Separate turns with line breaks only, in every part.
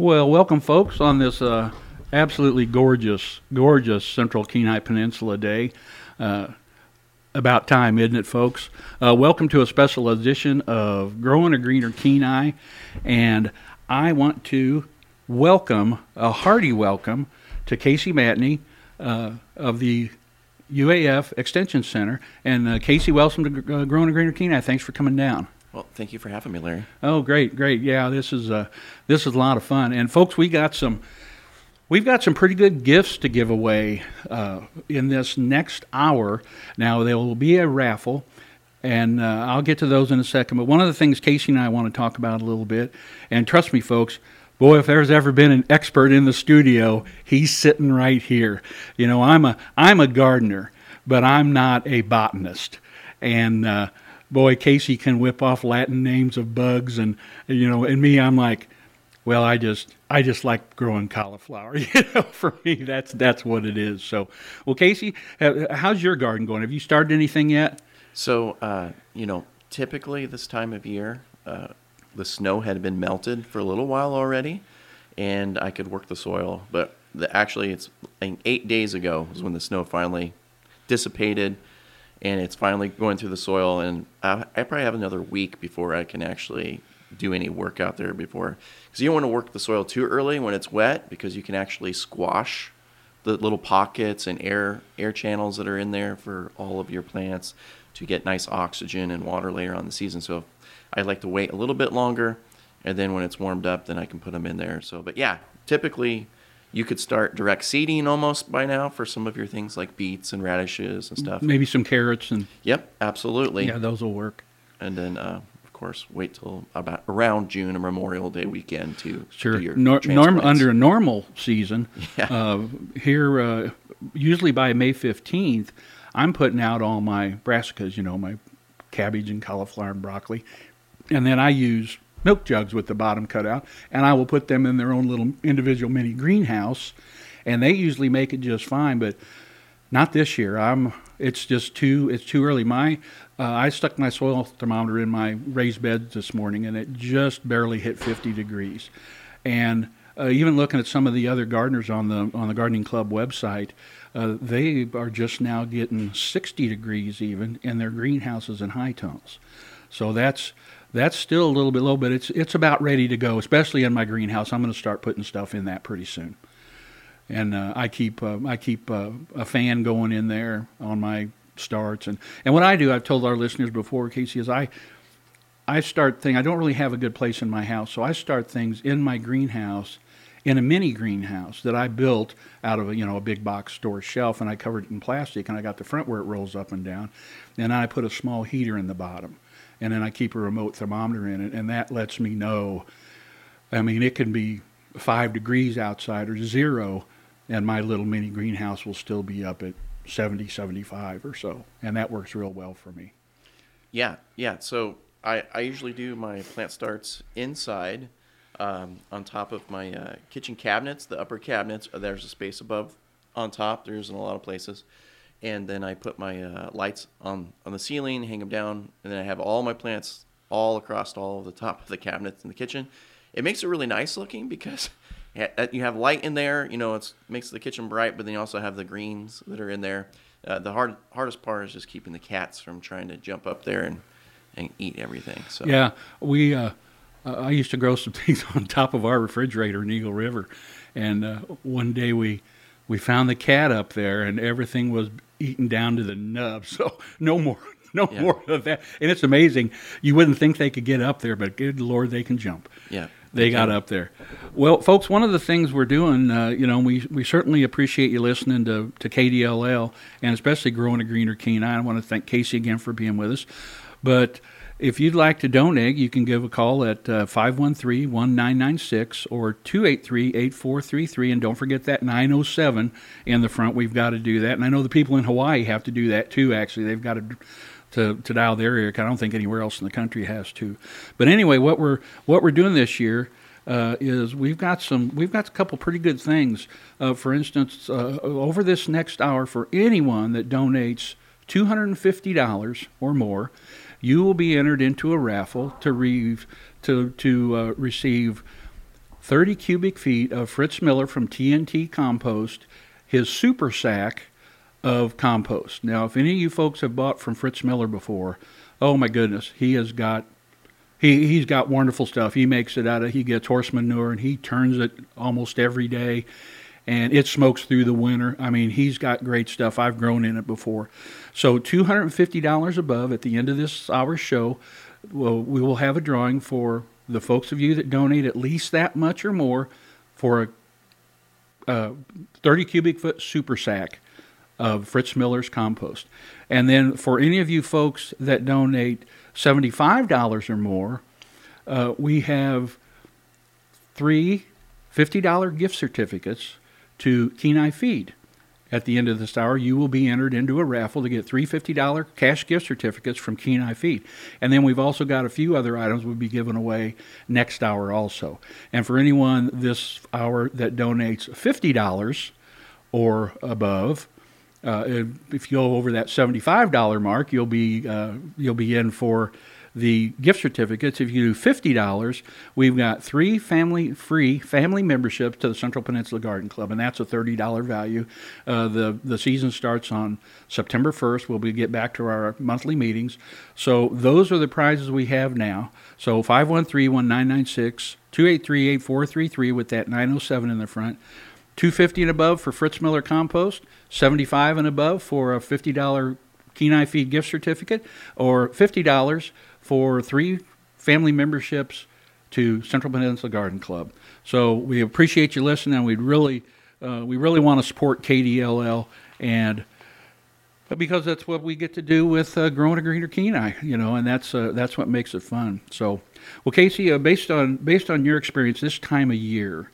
Well, welcome, folks, on this uh, absolutely gorgeous, gorgeous Central Kenai Peninsula day. Uh, about time, isn't it, folks? Uh, welcome to a special edition of Growing a Greener Kenai, and I want to welcome a hearty welcome to Casey Matney uh, of the UAF Extension Center. And uh, Casey, welcome to uh, Growing a Greener Kenai. Thanks for coming down.
Well, thank you for having me, Larry.
Oh, great, great. Yeah, this is a this is a lot of fun. And folks, we got some we've got some pretty good gifts to give away uh, in this next hour. Now there will be a raffle. And uh, I'll get to those in a second. But one of the things Casey and I want to talk about a little bit, and trust me, folks, boy, if there's ever been an expert in the studio, he's sitting right here. You know, I'm a I'm a gardener, but I'm not a botanist. And uh, boy, Casey can whip off Latin names of bugs, and you know, and me, I'm like, well, I just I just like growing cauliflower. You know, for me, that's that's what it is. So, well, Casey, how's your garden going? Have you started anything yet?
So, uh, you know, typically this time of year, uh, the snow had been melted for a little while already, and I could work the soil. But the, actually, it's I think eight days ago was when the snow finally dissipated and it's finally going through the soil. And I, I probably have another week before I can actually do any work out there before, because you don't want to work the soil too early when it's wet, because you can actually squash the little pockets and air air channels that are in there for all of your plants to get nice oxygen and water later on the season. So I like to wait a little bit longer, and then when it's warmed up, then I can put them in there. So, but yeah, typically you could start direct seeding almost by now for some of your things like beets and radishes and stuff.
Maybe some carrots and.
Yep, absolutely.
Yeah, those will work.
And then, uh, of course, wait till about around June or Memorial Day weekend to
sure.
do your
Nor- norm under a normal season.
Yeah.
Uh, here, uh, usually by May fifteenth, I'm putting out all my brassicas. You know, my cabbage and cauliflower and broccoli, and then I use milk jugs with the bottom cut out, and I will put them in their own little individual mini greenhouse, and they usually make it just fine. But not this year. I'm. It's just too. It's too early. My. Uh, I stuck my soil thermometer in my raised bed this morning, and it just barely hit 50 degrees. And uh, even looking at some of the other gardeners on the on the gardening club website, uh, they are just now getting 60 degrees even in their greenhouses and high tunnels. So that's that's still a little bit low, but it's it's about ready to go. Especially in my greenhouse, I'm going to start putting stuff in that pretty soon. And uh, I keep uh, I keep uh, a fan going in there on my starts, and and what I do, I've told our listeners before, Casey, is I I start things. I don't really have a good place in my house, so I start things in my greenhouse, in a mini greenhouse that I built out of a you know a big box store shelf, and I covered it in plastic, and I got the front where it rolls up and down, and I put a small heater in the bottom and then I keep a remote thermometer in it, and that lets me know. I mean, it can be five degrees outside or zero, and my little mini greenhouse will still be up at 70, 75 or so, and that works real well for me.
Yeah, yeah. So I, I usually do my plant starts inside um, on top of my uh, kitchen cabinets, the upper cabinets. There's a space above on top. There's in a lot of places and then I put my uh, lights on on the ceiling, hang them down, and then I have all my plants all across all the top of the cabinets in the kitchen. It makes it really nice looking because you have light in there. You know, it makes the kitchen bright, but then you also have the greens that are in there. Uh, the hard hardest part is just keeping the cats from trying to jump up there and and eat everything. So
yeah, we. Uh, I used to grow some things on top of our refrigerator in Eagle River, and uh, one day we we found the cat up there, and everything was eaten down to the nub. So no more, no yeah. more of that. And it's amazing. You wouldn't think they could get up there, but good Lord, they can jump.
Yeah.
They got up there. Well, folks, one of the things we're doing, uh, you know, we, we certainly appreciate you listening to, to KDLL and especially Growing a Greener Kenai. I want to thank Casey again for being with us. But if you'd like to donate, you can give a call at uh, 513 1996 or 283 8433. And don't forget that 907 in the front. We've got to do that. And I know the people in Hawaii have to do that too, actually. They've got to. To, to dial their area, I don't think anywhere else in the country has to. But anyway, what we're what we're doing this year uh, is we've got some we've got a couple pretty good things. Uh, for instance, uh, over this next hour, for anyone that donates two hundred and fifty dollars or more, you will be entered into a raffle to re- to to uh, receive 30 cubic feet of Fritz Miller from TNT Compost, his super sack of compost. Now, if any of you folks have bought from Fritz Miller before, oh my goodness, he has got he he's got wonderful stuff. He makes it out of he gets horse manure and he turns it almost every day and it smokes through the winter. I mean, he's got great stuff. I've grown in it before. So $250 above at the end of this hour show, well, we will have a drawing for the folks of you that donate at least that much or more for a, a 30 cubic foot super sack of Fritz Miller's compost. And then for any of you folks that donate $75 or more, uh, we have three $50 gift certificates to Kenai Feed. At the end of this hour, you will be entered into a raffle to get three $50 cash gift certificates from Kenai Feed. And then we've also got a few other items we'll be giving away next hour also. And for anyone this hour that donates $50 or above, uh, if you go over that $75 mark, you'll be uh, you'll be in for the gift certificates. If you do fifty dollars, we've got three family free family memberships to the Central Peninsula Garden Club, and that's a thirty dollar value. Uh, the the season starts on September first. We'll be get back to our monthly meetings. So those are the prizes we have now. So 513-1996-283-8433 with that 907 in the front. 250 and above for Fritz Miller compost, 75 and above for a $50 Kenai Feed gift certificate, or $50 for three family memberships to Central Peninsula Garden Club. So we appreciate you listening, and we really, uh, we really want to support KDLL, and because that's what we get to do with uh, growing a greener Kenai, you know, and that's uh, that's what makes it fun. So, well, Casey, uh, based on based on your experience this time of year,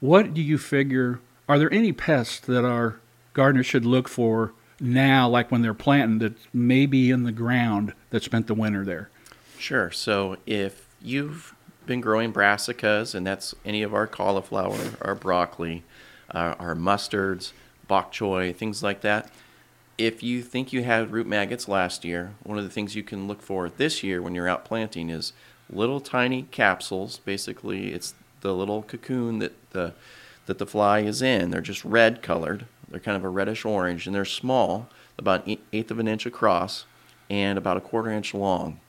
what do you figure? Are there any pests that our gardeners should look for now, like when they're planting, that may be in the ground that spent the winter there?
Sure. So if you've been growing brassicas, and that's any of our cauliflower, our broccoli, uh, our mustards, bok choy, things like that. If you think you had root maggots last year, one of the things you can look for this year when you're out planting is little tiny capsules. Basically, it's the little cocoon that the that the fly is in. They're just red colored. They're kind of a reddish orange, and they're small, about an eighth of an inch across, and about a quarter inch long.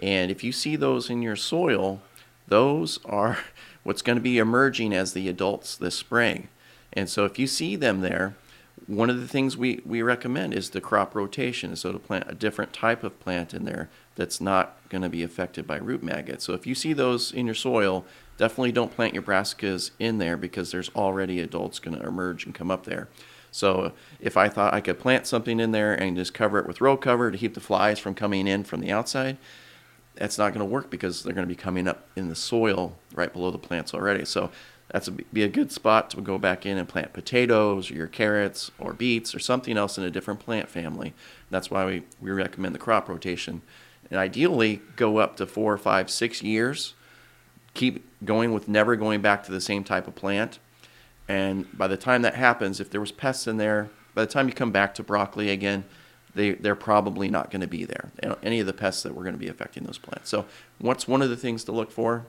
And if you see those in your soil, those are what's going to be emerging as the adults this spring. And so if you see them there, one of the things we, we recommend is the crop rotation. So to plant a different type of plant in there that's not going to be affected by root maggots. So if you see those in your soil, definitely don't plant your brassicas in there because there's already adults going to emerge and come up there. So if I thought I could plant something in there and just cover it with row cover to keep the flies from coming in from the outside, that's not going to work because they're going to be coming up in the soil right below the plants already. So that's a, be a good spot to go back in and plant potatoes or your carrots or beets or something else in a different plant family. That's why we, we recommend the crop rotation. And ideally, go up to four, five, six years. Keep going with never going back to the same type of plant. And by the time that happens, if there was pests in there, by the time you come back to broccoli again, they, they're probably not going to be there. Any of the pests that were going to be affecting those plants. So, what's one of the things to look for?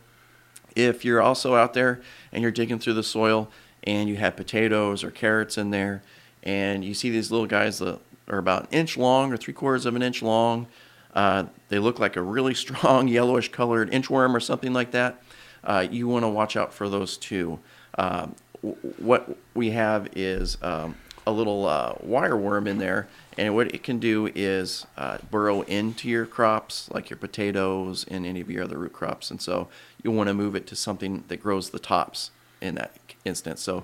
If you're also out there and you're digging through the soil and you have potatoes or carrots in there, and you see these little guys that are about an inch long or three quarters of an inch long, uh, they look like a really strong yellowish colored inchworm or something like that. Uh, you want to watch out for those too. Um, what we have is um, a little uh, wire worm in there, and what it can do is uh, burrow into your crops, like your potatoes and any of your other root crops. And so you want to move it to something that grows the tops in that instance. So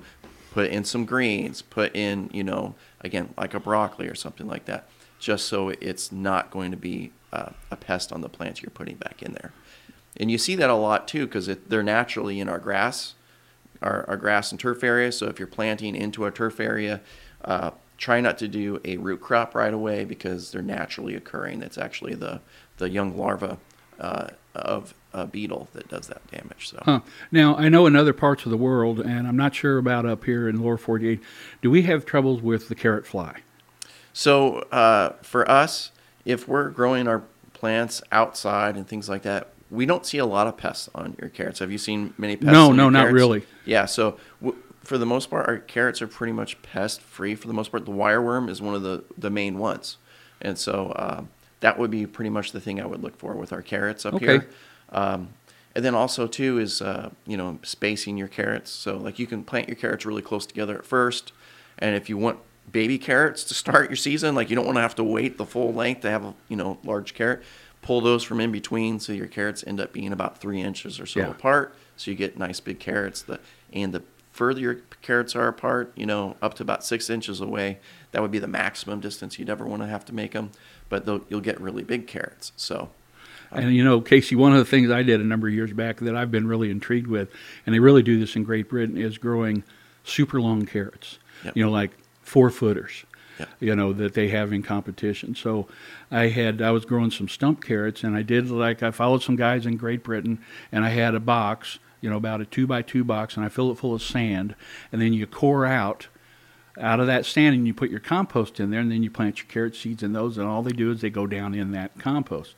put in some greens, put in, you know, again, like a broccoli or something like that, just so it's not going to be uh, a pest on the plants you're putting back in there. And you see that a lot too because they're naturally in our grass, our, our, grass and turf area. So if you're planting into a turf area, uh, try not to do a root crop right away because they're naturally occurring. It's actually the, the young larva uh, of a beetle that does that damage. So
huh. now I know in other parts of the world, and I'm not sure about up here in lower 48. Do we have troubles with the carrot fly?
So uh, for us, if we're growing our plants outside and things like that, we don't see a lot of pests on your carrots. Have you seen many pests?
No, no, not really.
Yeah, so w- for the most part, our carrots are pretty much pest free. For the most part, the wireworm is one of the the main ones, and so um, that would be pretty much the thing I would look for with our carrots up
Okay.
here. Um, and then also too is uh, you know spacing your carrots. So like you can plant your carrots really close together at first, and if you want baby carrots to start your season, like you don't want to have to wait the full length to have a you know large carrot. Pull those from in between, so your carrots end up being about three inches or so
Yeah.
apart. So you get nice big carrots. The and the further your carrots are apart, you know, up to about six inches away, that would be the maximum distance you'd ever want to have to make them. But you'll get really big carrots. So
And you know, Casey, one of the things I did a number of years back that I've been really intrigued with, and they really do this in Great Britain, is growing super long carrots.
Yep.
You know, like four footers. You know that they have in competition. So I had I was growing some stump carrots, and I did like I followed some guys in Great Britain, and I had a box, you know, about a two by two box, and I fill it full of sand, and then you core out out of that sand and you put your compost in there and then you plant your carrot seeds in those and all they do is they go down in that compost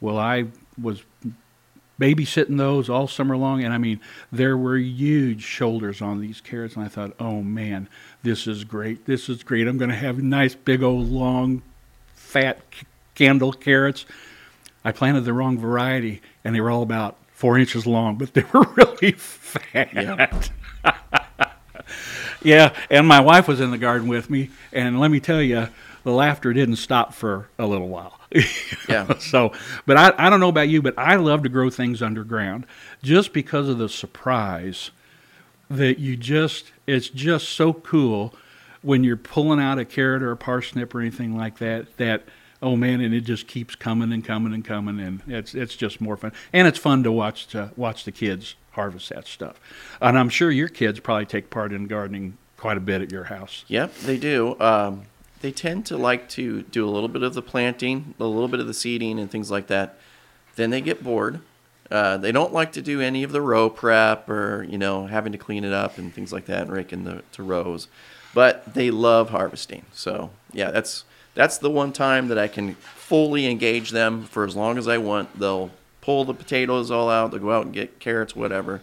well i was babysitting those all summer long. And i mean there were huge shoulders on these carrots. And i thought oh man this is great. This is great. I'm going to have nice big old long fat c- candle carrots. I planted the wrong variety and they were all about four inches long but they were really fat.
Yeah.
yeah, and my wife was in the garden with me, and let me tell you, the laughter didn't stop for a little while.
Yeah.
so, but I, I don't know about you, but I love to grow things underground just because of the surprise that you just, it's just so cool when you're pulling out a carrot or a parsnip or anything like that, that, oh man, and it just keeps coming and coming and coming, and it's, it's just more fun. And it's fun to watch, to watch the kids harvest that stuff. And I'm sure your kids probably take part in gardening quite a bit at your house.
Yep, they do. Um, they tend to like to do a little bit of the planting, a little bit of the seeding, and things like that. Then they get bored. Uh, they don't like to do any of the row prep or you know having to clean it up and things like that, and raking the to rows. But they love harvesting. So yeah, that's that's the one time that I can fully engage them for as long as I want. They'll pull the potatoes all out. They'll go out and get carrots, whatever.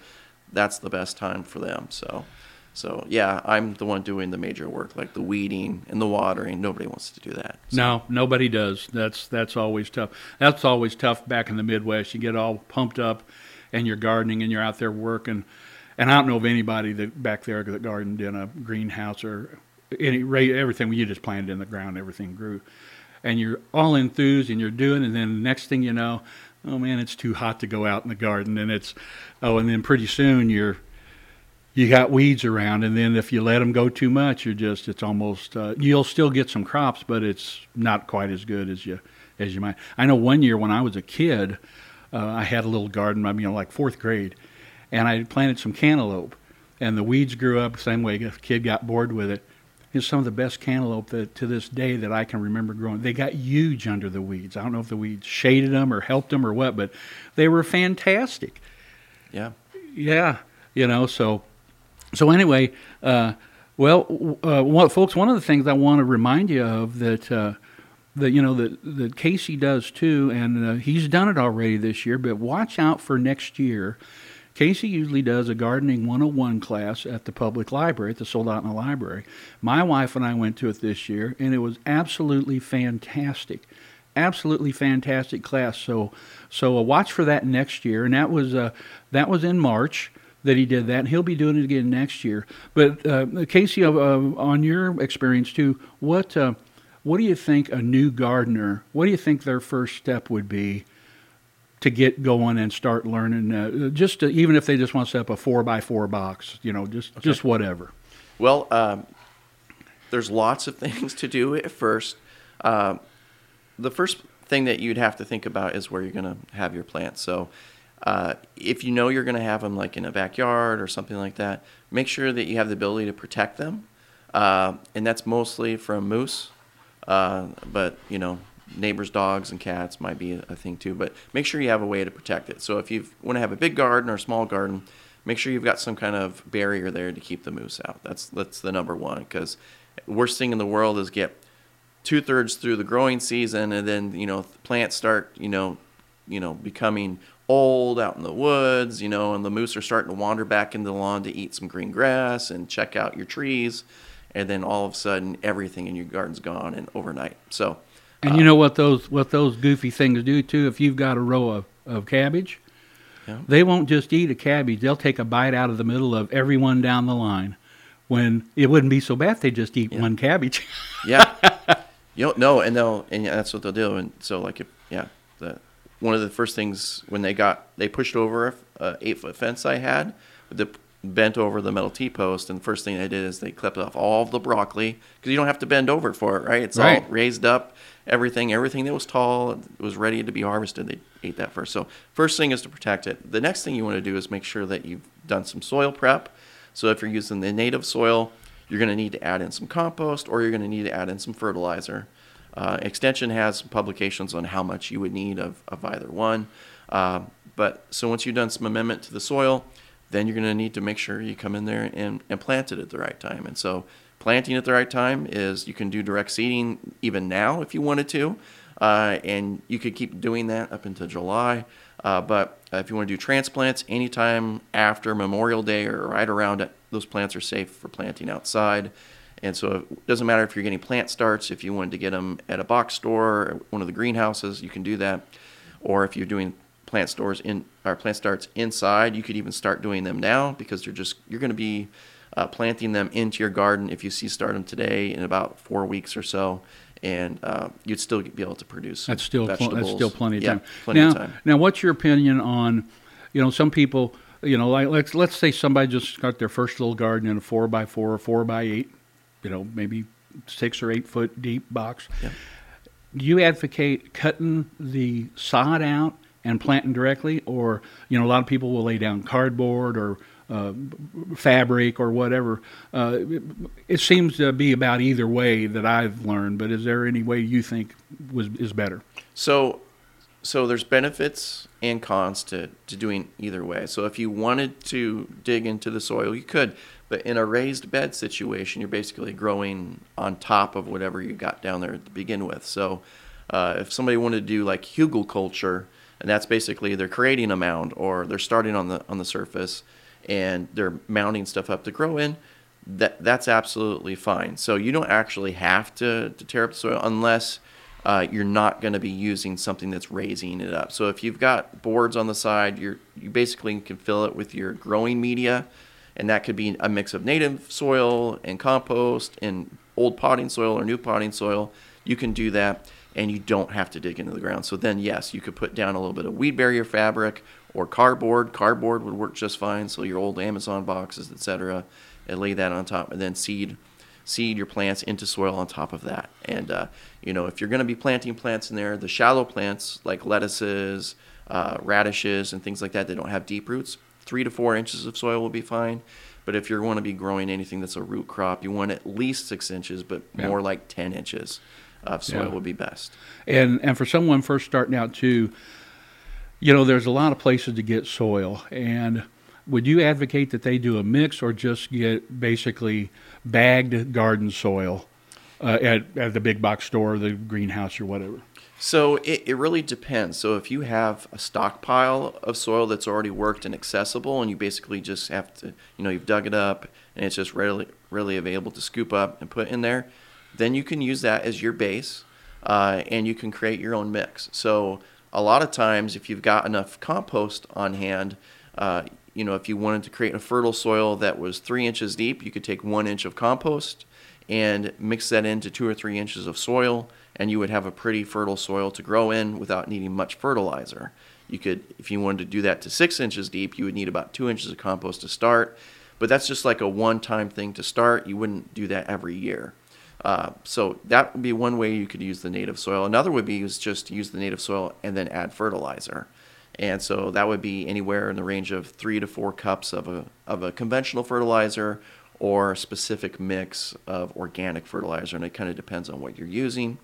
That's the best time for them. So. So yeah, I'm the one doing the major work, like the weeding and the watering. Nobody wants to do that. So,
No, nobody does. That's that's always tough. That's always tough back in the Midwest. You get all pumped up, and you're gardening, and you're out there working. And I don't know of anybody that back there that gardened in a greenhouse or any everything. You just planted in the ground, everything grew, and you're all enthused, and you're doing. And then the next thing you know, oh man, it's too hot to go out in the garden, and it's oh, and then pretty soon you're you got weeds around, and then if you let them go too much, you're just it's almost uh, you'll still get some crops, but it's not quite as good as you as you might. I know one year when I was a kid, uh, I had a little garden. I mean, like fourth grade, and I planted some cantaloupe, and the weeds grew up same way. A kid got bored with it. It's some of the best cantaloupe that to this day that I can remember growing. They got huge under the weeds. I don't know if the weeds shaded them or helped them or what, but they were fantastic.
yeah,
Yeah, you know. So, so anyway, uh, well, uh, folks, one of the things I want to remind you of that uh, that you know that that Casey does too, and uh, he's done it already this year. But watch out for next year. Casey usually does a gardening 101 class at the public library, at the Library. My wife and I went to it this year, and it was absolutely fantastic absolutely fantastic class. So, so uh, watch for that next year. And that was uh, that was in March that he did that. And he'll be doing it again next year. But uh, Casey, uh, uh, on your experience too, what uh, what do you think a new gardener? What do you think their first step would be? To get going and start learning, uh, just to, even if they just want to set up a four by four box, you know, just just whatever.
Well, um, there's lots of things to do at first. Um, the first thing that you'd have to think about is where you're going to have your plants. So, uh, if you know you're going to have them like in a backyard or something like that, make sure that you have the ability to protect them. Uh, and that's mostly from moose, uh, but you know, neighbors' dogs and cats might be a, thing too. But make sure you have a way to protect it. So if you want to have a big garden or a small garden, make sure you've got some kind of barrier there to keep the moose out. That's that's the number one because worst thing in the world is get two thirds through the growing season and then you know plants start you know you know becoming old out in the woods, you know, and the moose are starting to wander back into the lawn to eat some green grass and check out your trees. And then all of a sudden, everything in your garden's gone and overnight. So,
And you uh, know what those what those goofy things do too? If you've got a row of, of cabbage,
Yeah.
they won't just eat a cabbage. They'll take a bite out of the middle of everyone down the line. When it wouldn't be so bad if they just eat
Yeah.
one cabbage.
yeah, you don't know, and they'll, and yeah, that's what they'll do. And so, like, if, yeah, one of the first things when they got they pushed over a, eight foot fence I had, the bent over the metal T post, and the first thing they did is they clipped off all of the broccoli because you don't have to bend over for it, right? It's
Right.
all raised up, everything, everything that was tall was ready to be harvested. They ate that first. So first thing is to protect it. The next thing you want to do is make sure that you've done some soil prep. So if you're using the native soil, you're going to need to add in some compost or you're going to need to add in some fertilizer. Uh, Extension has publications on how much you would need of, of either one. Uh, but so once you've done some amendment to the soil, then you're going to need to make sure you come in there and, and plant it at the right time. And so planting at the right time is you can do direct seeding even now if you wanted to. Uh, and you could keep doing that up until July. Uh, but uh, if you want to do transplants anytime after Memorial Day or right around it, those plants are safe for planting outside. And so it doesn't matter if you're getting plant starts, if you wanted to get them at a box store or one of the greenhouses, you can do that. Or if you're doing plant stores in or plant starts inside, you could even start doing them now because you're just you're going to be uh, planting them into your garden if you see start them today in about four weeks or so, and uh, you'd still be able to produce.
That's still pl- that's still plenty of
Yeah,
time.
plenty
now,
of time.
now, what's your opinion on, you know, some people, you know, like let's let's say somebody just got their first little garden in a four by four or four by eight, you know, maybe six or eight foot deep box. Do you advocate cutting the sod out and planting directly, or you know, a lot of people will lay down cardboard or uh, fabric or whatever. Uh, it, it seems to be about either way that I've learned. But is there any way you think was is better?
So, so there's benefits and cons to, to doing either way. So if you wanted to dig into the soil, you could, but in a raised bed situation, you're basically growing on top of whatever you got down there to begin with. So uh, if somebody wanted to do like hugelkultur, and that's basically they're creating a mound or they're starting on the on the surface and they're mounting stuff up to grow in, that that's absolutely fine. So you don't actually have to, to tear up the soil unless uh, you're not going to be using something that's raising it up. So if you've got boards on the side, you're you basically can fill it with your growing media, and that could be a mix of native soil and compost and old potting soil or new potting soil. You can do that, and you don't have to dig into the ground. So then, yes, you could put down a little bit of weed barrier fabric or cardboard. Cardboard would work just fine. So your old Amazon boxes, etc., and lay that on top, and then seed seed your plants into soil on top of that. And uh, you know, if you're going to be planting plants in there, the shallow plants like lettuces, uh, radishes, and things like that, they don't have deep roots. Three to four inches of soil will be fine. But if you want to be growing anything that's a root crop, you want at least six inches, but
Yeah.
more like ten inches of soil
Yeah.
would be best.
And and for someone first starting out too, you know, there's a lot of places to get soil. And would you advocate that they do a mix or just get basically bagged garden soil uh, at at the big box store, the greenhouse, or whatever?
So it, it really depends. So if you have a stockpile of soil that's already worked and accessible, and you basically just have to, you know, you've dug it up and it's just readily readily available to scoop up and put in there, then you can use that as your base, uh, and you can create your own mix. So a lot of times, if you've got enough compost on hand, uh, you know, if you wanted to create a fertile soil that was three inches deep, you could take one inch of compost and mix that into two or three inches of soil, and you would have a pretty fertile soil to grow in without needing much fertilizer. You could, if you wanted to do that to six inches deep, you would need about two inches of compost to start, but that's just like a one time thing to start. You wouldn't do that every year. Uh, so that would be one way you could use the native soil. Another would be is just use the native soil and then add fertilizer. And so that would be anywhere in the range of three to four cups of a, of a conventional fertilizer or a specific mix of organic fertilizer. And it kind of depends on what you're using.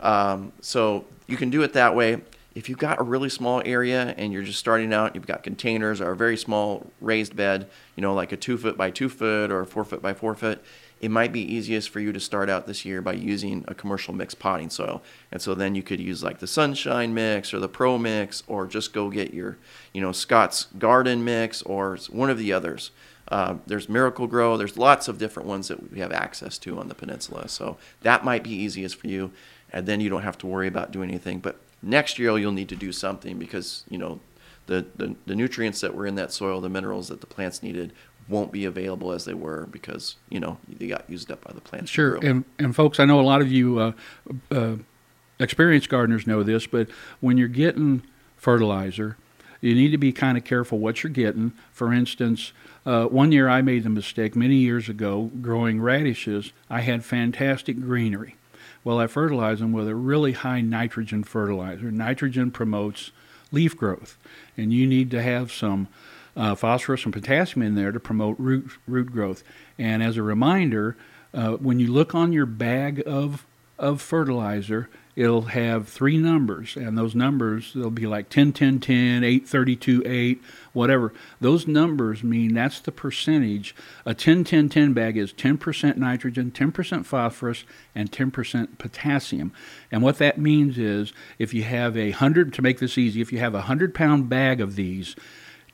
Um, so you can do it that way. if you've got a really small area and you're just starting out, you've got containers or a very small raised bed, you know, like a two foot by two foot or a four foot by four foot, it might be easiest for you to start out this year by using a commercial mixed potting soil. And so then you could use like the Sunshine Mix or the Pro Mix or just go get your, you know, Scott's Garden Mix or one of the others. Uh, there's Miracle-Gro. There's lots of different ones that we have access to on the peninsula. So that might be easiest for you. And then you don't have to worry about doing anything. But next year you'll need to do something because, you know, the, the, the nutrients that were in that soil, the minerals that the plants needed won't be available as they were because you know they got used up by the plants.
Sure, and and folks, I know a lot of you uh, uh, experienced gardeners know this, but when you're getting fertilizer, you need to be kind of careful what you're getting. For instance, uh, one year I made the mistake many years ago growing radishes. I had fantastic greenery. Well, I fertilize them with a really high nitrogen fertilizer. Nitrogen promotes leaf growth, and you need to have some uh, phosphorus and potassium in there to promote root root growth. And as a reminder, uh, when you look on your bag of of fertilizer, it'll have three numbers, and those numbers they'll be like 10, 10, 10, 8, 32, 8, whatever. Those numbers mean that's the percentage. A 10, 10, 10 bag is 10% nitrogen, 10% phosphorus, and 10% potassium. And what that means is if you have a hundred, to make this easy, if you have a hundred pound bag of these,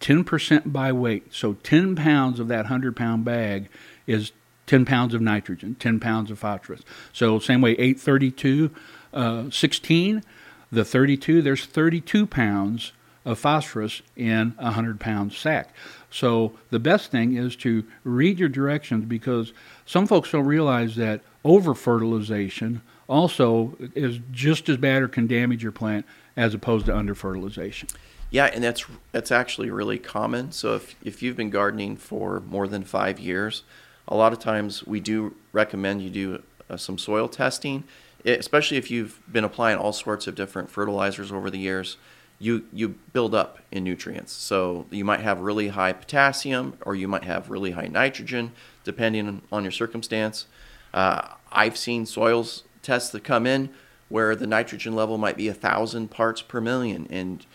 10% by weight. So 10 pounds of that 100 pound bag is 10 pounds of nitrogen, 10 pounds of phosphorus. So, same way, 832, uh, 16, the 32, there's 32 pounds of phosphorus in a 100 pound sack. So, the best thing is to read your directions because some folks don't realize that over fertilization also is just as bad or can damage your plant as opposed to under fertilization.
Yeah, and that's that's actually really common. So if if you've been gardening for more than five years, a lot of times we do recommend you do uh, some soil testing, especially if you've been applying all sorts of different fertilizers over the years. You you build up in nutrients, so you might have really high potassium or you might have really high nitrogen, depending on your circumstance. Uh, I've seen soils tests that come in where the nitrogen level might be a thousand parts per million, and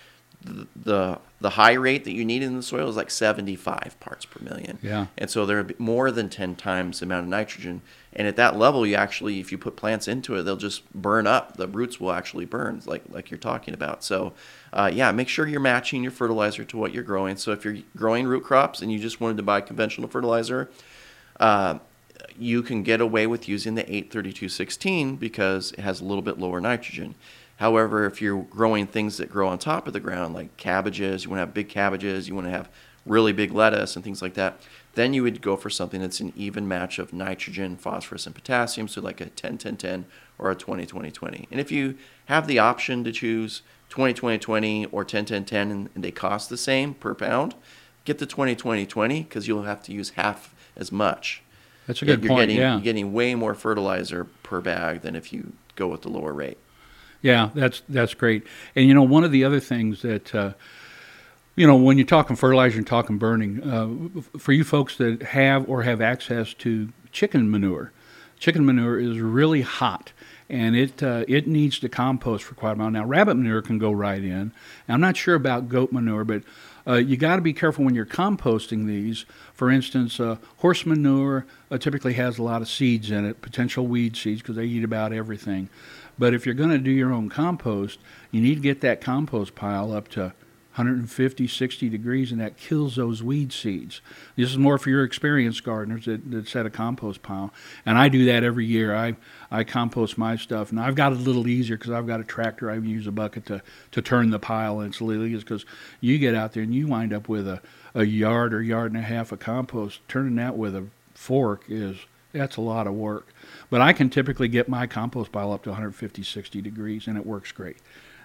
the the high rate that you need in the soil is like 75 parts per million.
Yeah.
And so they're more than 10 times the amount of nitrogen. And at that level, you actually, if you put plants into it, they'll just burn up. The roots will actually burn, like like you're talking about. So, uh, yeah, make sure you're matching your fertilizer to what you're growing. So if you're growing root crops and you just wanted to buy conventional fertilizer, uh, you can get away with using the 83216 because it has a little bit lower nitrogen. However, if you're growing things that grow on top of the ground, like cabbages, you want to have big cabbages, you want to have really big lettuce and things like that, then you would go for something that's an even match of nitrogen, phosphorus, and potassium, so like a 10 10 10 or a 20 20 20. And if you have the option to choose 20 20 20 or 10 10 10 and they cost the same per pound, get the 20 20 20 because you'll have to use half as much.
That's a good
you're
point.
Getting,
yeah.
You're getting way more fertilizer per bag than if you go with the lower rate.
Yeah, that's that's great. And you know, one of the other things that uh, you know, when you're talking fertilizer and talking burning, uh, for you folks that have or have access to chicken manure, chicken manure is really hot and it uh, it needs to compost for quite a while. Now, rabbit manure can go right in. And I'm not sure about goat manure, but uh, you got to be careful when you're composting these. For instance, uh, horse manure uh, typically has a lot of seeds in it, potential weed seeds, because they eat about everything. But if you're going to do your own compost, you need to get that compost pile up to 150, 60 degrees, and that kills those weed seeds. This is more for your experienced gardeners that, that set a compost pile. And I do that every year. I, I compost my stuff, and I've got it a little easier because I've got a tractor. I use a bucket to, to turn the pile, and it's a little easier because you get out there and you wind up with a, a yard or yard and a half of compost. Turning that with a fork is that's a lot of work. But I can typically get my compost pile up to 150, 60 degrees, and it works great.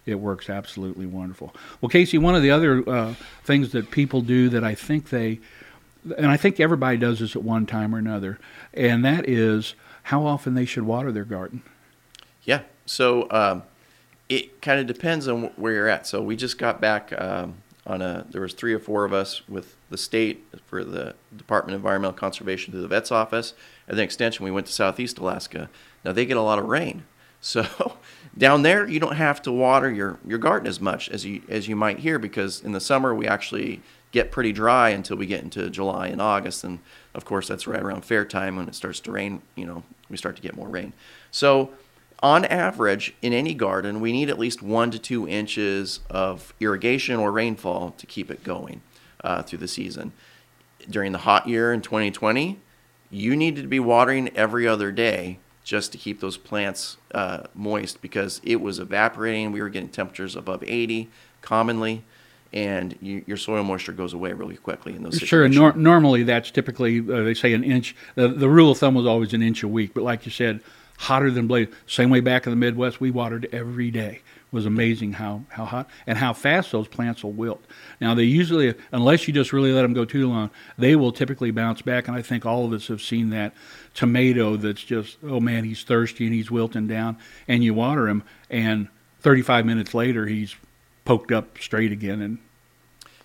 It works absolutely wonderful. Well, Casey, one of the other uh, things that people do that I think they, and I think everybody does this at one time or another, and that is how often they should water their garden.
Yeah. So um, it kind of depends on where you're at. So we just got back um, on a, there was three or four of us with the state for the Department of Environmental Conservation through the vet's office, and then extension. We went to Southeast Alaska. Now they get a lot of rain, So down there, you don't have to water your, your garden as much as you as you might here because in the summer we actually get pretty dry until we get into July and August, and of course that's right around fair time when it starts to rain. You know, we start to get more rain. So on average, in any garden, we need at least one to two inches of irrigation or rainfall to keep it going uh, through the season. During the hot year in 2020, you needed to be watering every other day just to keep those plants uh, moist because it was evaporating. We were getting temperatures above 80 commonly, and you, your soil moisture goes away really quickly in those
Sure,
situations.
nor- normally that's typically, uh, they say an inch. The, the rule of thumb was always an inch a week, but like you said, hotter than blaze. Same way back in the Midwest, we watered every day. It was amazing how, how hot and how fast those plants will wilt. Now, they usually, unless you just really let them go too long, they will typically bounce back. And I think all of us have seen that tomato that's just, oh man, he's thirsty and he's wilting down. And you water him, and 35 minutes later, he's poked up straight again and,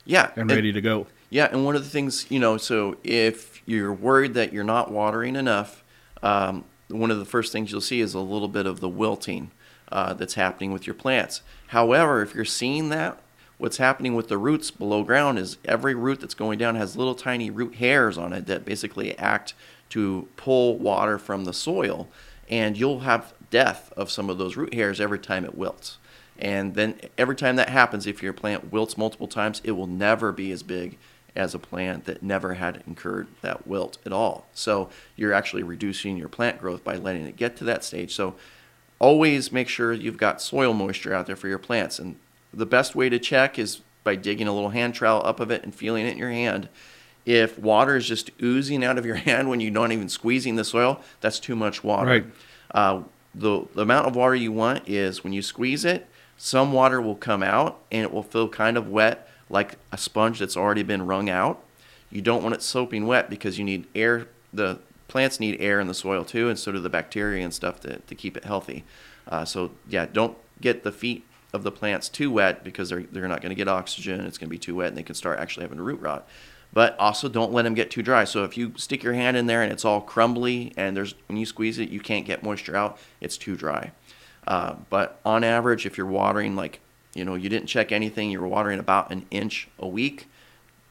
yeah,
and ready to go.
Yeah, and one of the things, you know, so if you're worried that you're not watering enough, um, one of the first things you'll see is a little bit of the wilting uh, that's happening with your plants. However, if you're seeing that, what's happening with the roots below ground is every root that's going down has little tiny root hairs on it that basically act to pull water from the soil, and you'll have death of some of those root hairs every time it wilts. And then every time that happens, if your plant wilts multiple times, it will never be as big as a plant that never had incurred that wilt at all. So you're actually reducing your plant growth by letting it get to that stage. So always make sure you've got soil moisture out there for your plants. And the best way to check is by digging a little hand trowel up of it and feeling it in your hand. If water is just oozing out of your hand when you're not even squeezing the soil, that's too much water.
Right.
Uh, the, the amount of water you want is when you squeeze it, some water will come out and it will feel kind of wet, like a sponge that's already been wrung out. You don't want it soaping wet because you need air. The plants need air in the soil too, and so do the bacteria and stuff to, to keep it healthy. Uh, so yeah, don't get the feet of the plants too wet because they're they're not going to get oxygen. It's going to be too wet, and they can start actually having root rot. But also don't let them get too dry. So if you stick your hand in there and it's all crumbly, and there's when you squeeze it, you can't get moisture out. It's too dry. Uh, but on average, if you're watering like you know you didn't check anything, you were watering about an inch a week,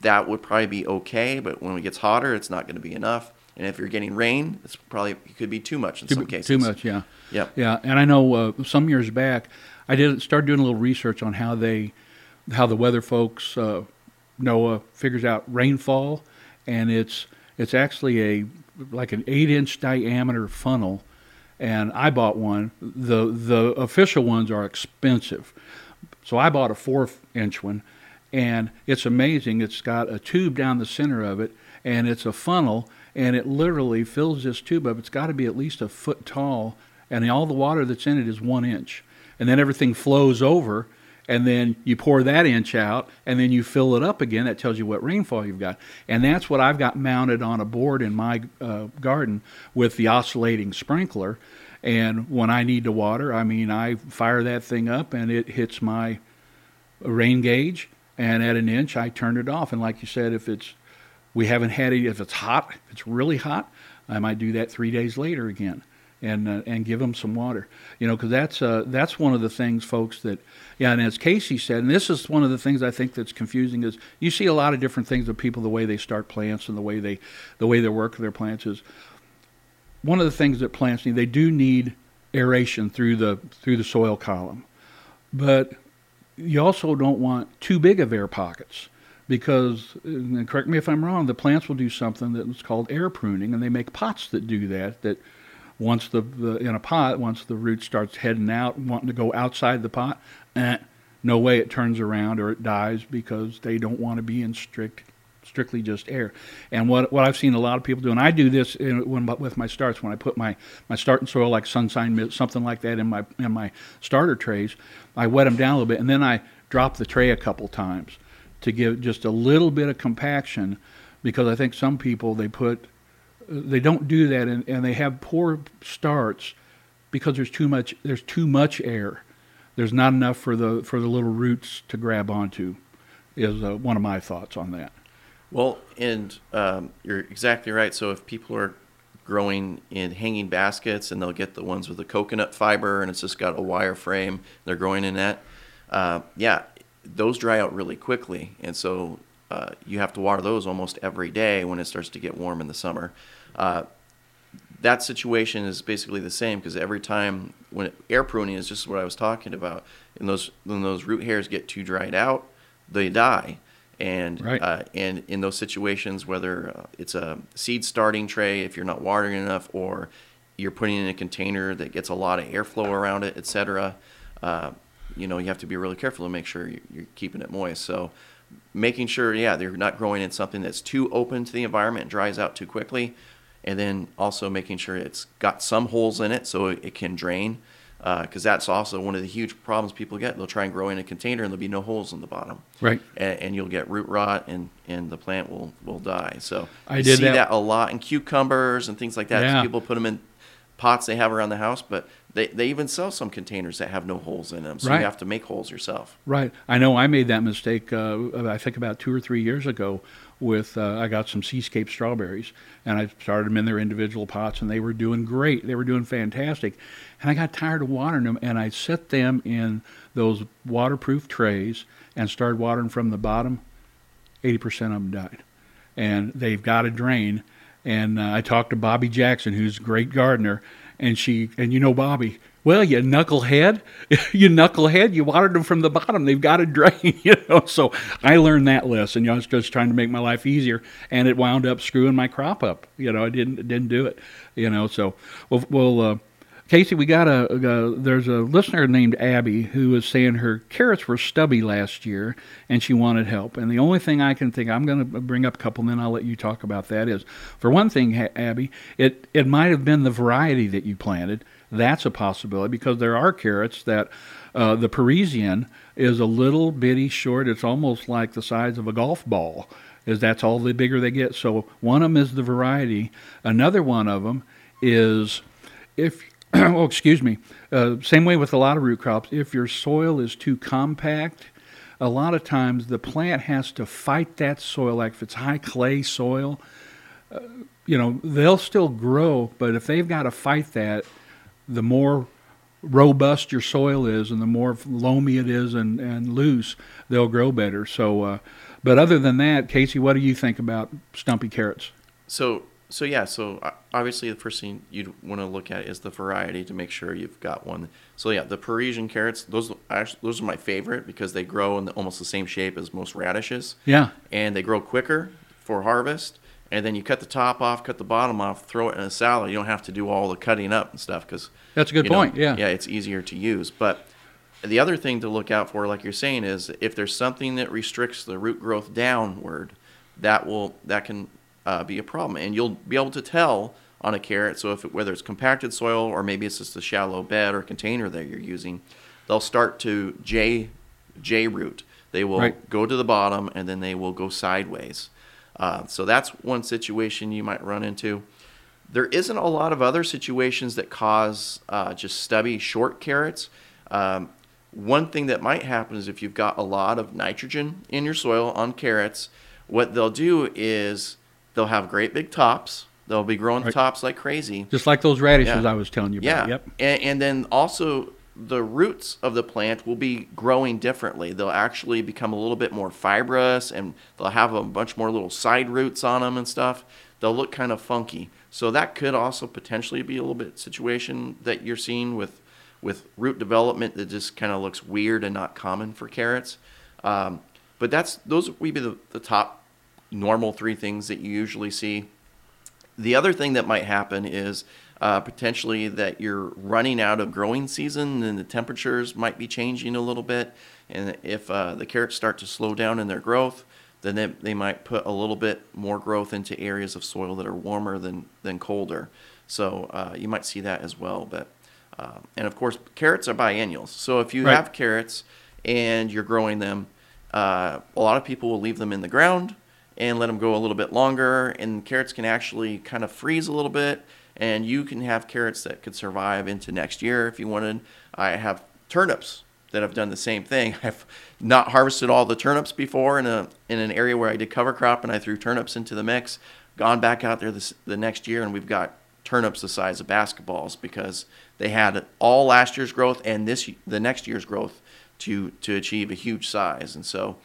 that would probably be okay. But when it gets hotter, it's not going to be enough. And if you're getting rain, it's probably it could be too much in
Too,
some cases.
too much, yeah.
Yep.
Yeah, and I know uh, some years back, I did start doing a little research on how they, how the weather folks, uh, NOAA figures out rainfall, and it's it's actually a like an eight inch diameter funnel, and I bought one. the The official ones are expensive, so I bought a four inch one, and it's amazing. It's got a tube down the center of it, and it's a funnel, and it literally fills this tube up. It's got to be at least a foot tall, and all the water that's in it is one inch, and then everything flows over. And then you pour that inch out, and then you fill it up again. That tells you what rainfall you've got, and that's what I've got mounted on a board in my uh, garden with the oscillating sprinkler. And when I need to water, I mean, I fire that thing up, and it hits my rain gauge, and at an inch, I turn it off. And like you said, if it's we haven't had it, if it's hot, if it's really hot, I might do that three days later again, and uh, and give them some water. You know, because that's uh, that's one of the things, folks. That yeah, and as Casey said, and this is one of the things I think that's confusing is you see a lot of different things of people the way they start plants and the way they the way they work their plants is one of the things that plants need. They do need aeration through the through the soil column, but you also don't want too big of air pockets because, correct me if I'm wrong, the plants will do something that's called air pruning, and they make pots that do that. That once the, the in a pot, once the root starts heading out, wanting to go outside the pot, eh, no way it turns around or it dies because they don't want to be in strict strictly just air. And what what I've seen a lot of people do, and I do this in, when with my starts when I put my my starting soil like sunshine something like that in my in my starter trays, I wet them down a little bit, and then I drop the tray a couple times to give just a little bit of compaction, because I think some people they put they don't do that and, and they have poor starts because there's too much there's too much air. There's not enough for the for the little roots to grab onto. Is uh, one of my thoughts on that.
Well, and um, you're exactly right. So if people are growing in hanging baskets, and they'll get the ones with the coconut fiber, and it's just got a wire frame. They're growing in that. Uh, yeah, those dry out really quickly, and so uh, you have to water those almost every day when it starts to get warm in the summer. Uh, that situation is basically the same because every time when it, air pruning is just what I was talking about, and those when those root hairs get too dried out, they die. And
Right.
uh, and in those situations, whether uh, it's a seed starting tray, if you're not watering enough, or you're putting in a container that gets a lot of airflow around it, etc., uh, you know you have to be really careful to make sure you- you're keeping it moist. So making sure, yeah, they're not growing in something that's too open to the environment and dries out too quickly, and then also making sure it's got some holes in it so it can drain, because that's also one of the huge problems people get. They'll try and grow in a container and there'll be no holes in the bottom,
Right.
and, and you'll get root rot and and the plant will will die. So
I did
see
that-
that. a lot in cucumbers and things like that.
Yeah.
People put them in pots they have around the house, but they, they even sell some containers that have no holes in them, so
Right.
you have to make holes yourself.
Right. I know I made that mistake, uh, I think about two or three years ago with, uh, I got some Seascape strawberries and I started them in their individual pots and they were doing great. They were doing fantastic. And I got tired of watering them and I set them in those waterproof trays and started watering from the bottom. 80% of them died. And they've got a drain. And uh, I talked to Bobby Jackson, who's a great gardener, and she, and you know Bobby, well, you knucklehead, you knucklehead, you watered them from the bottom. They've got to drain, you know. So I learned that lesson. You know, I was just trying to make my life easier, and it wound up screwing my crop up. You know, I didn't didn't do it. You know, so well, well uh, Casey, we got a, a there's a listener named Abby who was saying her carrots were stubby last year and she wanted help. And the only thing I can think I'm going to bring up a couple, and then I'll let you talk about that. Is for one thing, Abby, it it might have been the variety that you planted. That's a possibility because there are carrots that uh, the Parisian is a little bitty short. It's almost like the size of a golf ball. Is that's all the bigger they get. So one of them is the variety. Another one of them is if oh excuse me. Uh, same way with a lot of root crops. If your soil is too compact a lot of times the plant has to fight that soil. Like if it's high clay soil uh, you know they'll still grow but if they've got to fight that the more robust your soil is and the more loamy it is and, and loose they'll grow better. So uh, but other than that casey what do you think about stumpy carrots?
So so yeah, so uh, obviously the first thing you'd want to look at is the variety to make sure you've got one. So yeah, the Parisian carrots, those actually those are my favorite because they grow in the, almost the same shape as most radishes,
yeah
and they grow quicker for harvest. And then you cut the top off, cut the bottom off, throw it in a salad. You don't have to do all the cutting up and stuff because
That's a good point, yeah.
yeah, it's easier to use. But the other thing to look out for, like you're saying, is if there's something that restricts the root growth downward, that will that can uh, be a problem, and you'll be able to tell on a carrot. So if it, whether it's compacted soil or maybe it's just a shallow bed or container that you're using, they'll start to J J root. They will
Right.
go to the bottom and then they will go sideways. Uh, so that's one situation you might run into. There isn't a lot of other situations that cause uh, just stubby short carrots. Um, one thing that might happen is if you've got a lot of nitrogen in your soil on carrots, what they'll do is they'll have great big tops. They'll be growing
Right.
tops like crazy.
just like those radishes
Yeah.
i was telling you about. Yeah. yep
And, and then also the roots of the plant will be growing differently. They'll actually become a little bit more fibrous and they'll have a bunch more little side roots on them and stuff. They'll look kind of funky. So that could also potentially be a little bit situation that you're seeing with with root development that just kind of looks weird and not common for carrots. Um, but that's those would be the, the top normal three things that you usually see. The other thing that might happen is uh, potentially that you're running out of growing season and the temperatures might be changing a little bit. And if uh, the carrots start to slow down in their growth, then they, they might put a little bit more growth into areas of soil that are warmer than, than colder. So uh, you might see that as well. But uh, and of course, carrots are biennials. So if you
Right.
have carrots and you're growing them, uh, a lot of people will leave them in the ground and let them go a little bit longer. And carrots can actually kind of freeze a little bit, and you can have carrots that could survive into next year if you wanted. I have turnips that have done the same thing. I've not harvested all the turnips before in a in an area where I did cover crop and I threw turnips into the mix. Gone back out there this, the next year, and we've got turnips the size of basketballs because they had all last year's growth and this the next year's growth to to achieve a huge size. And so,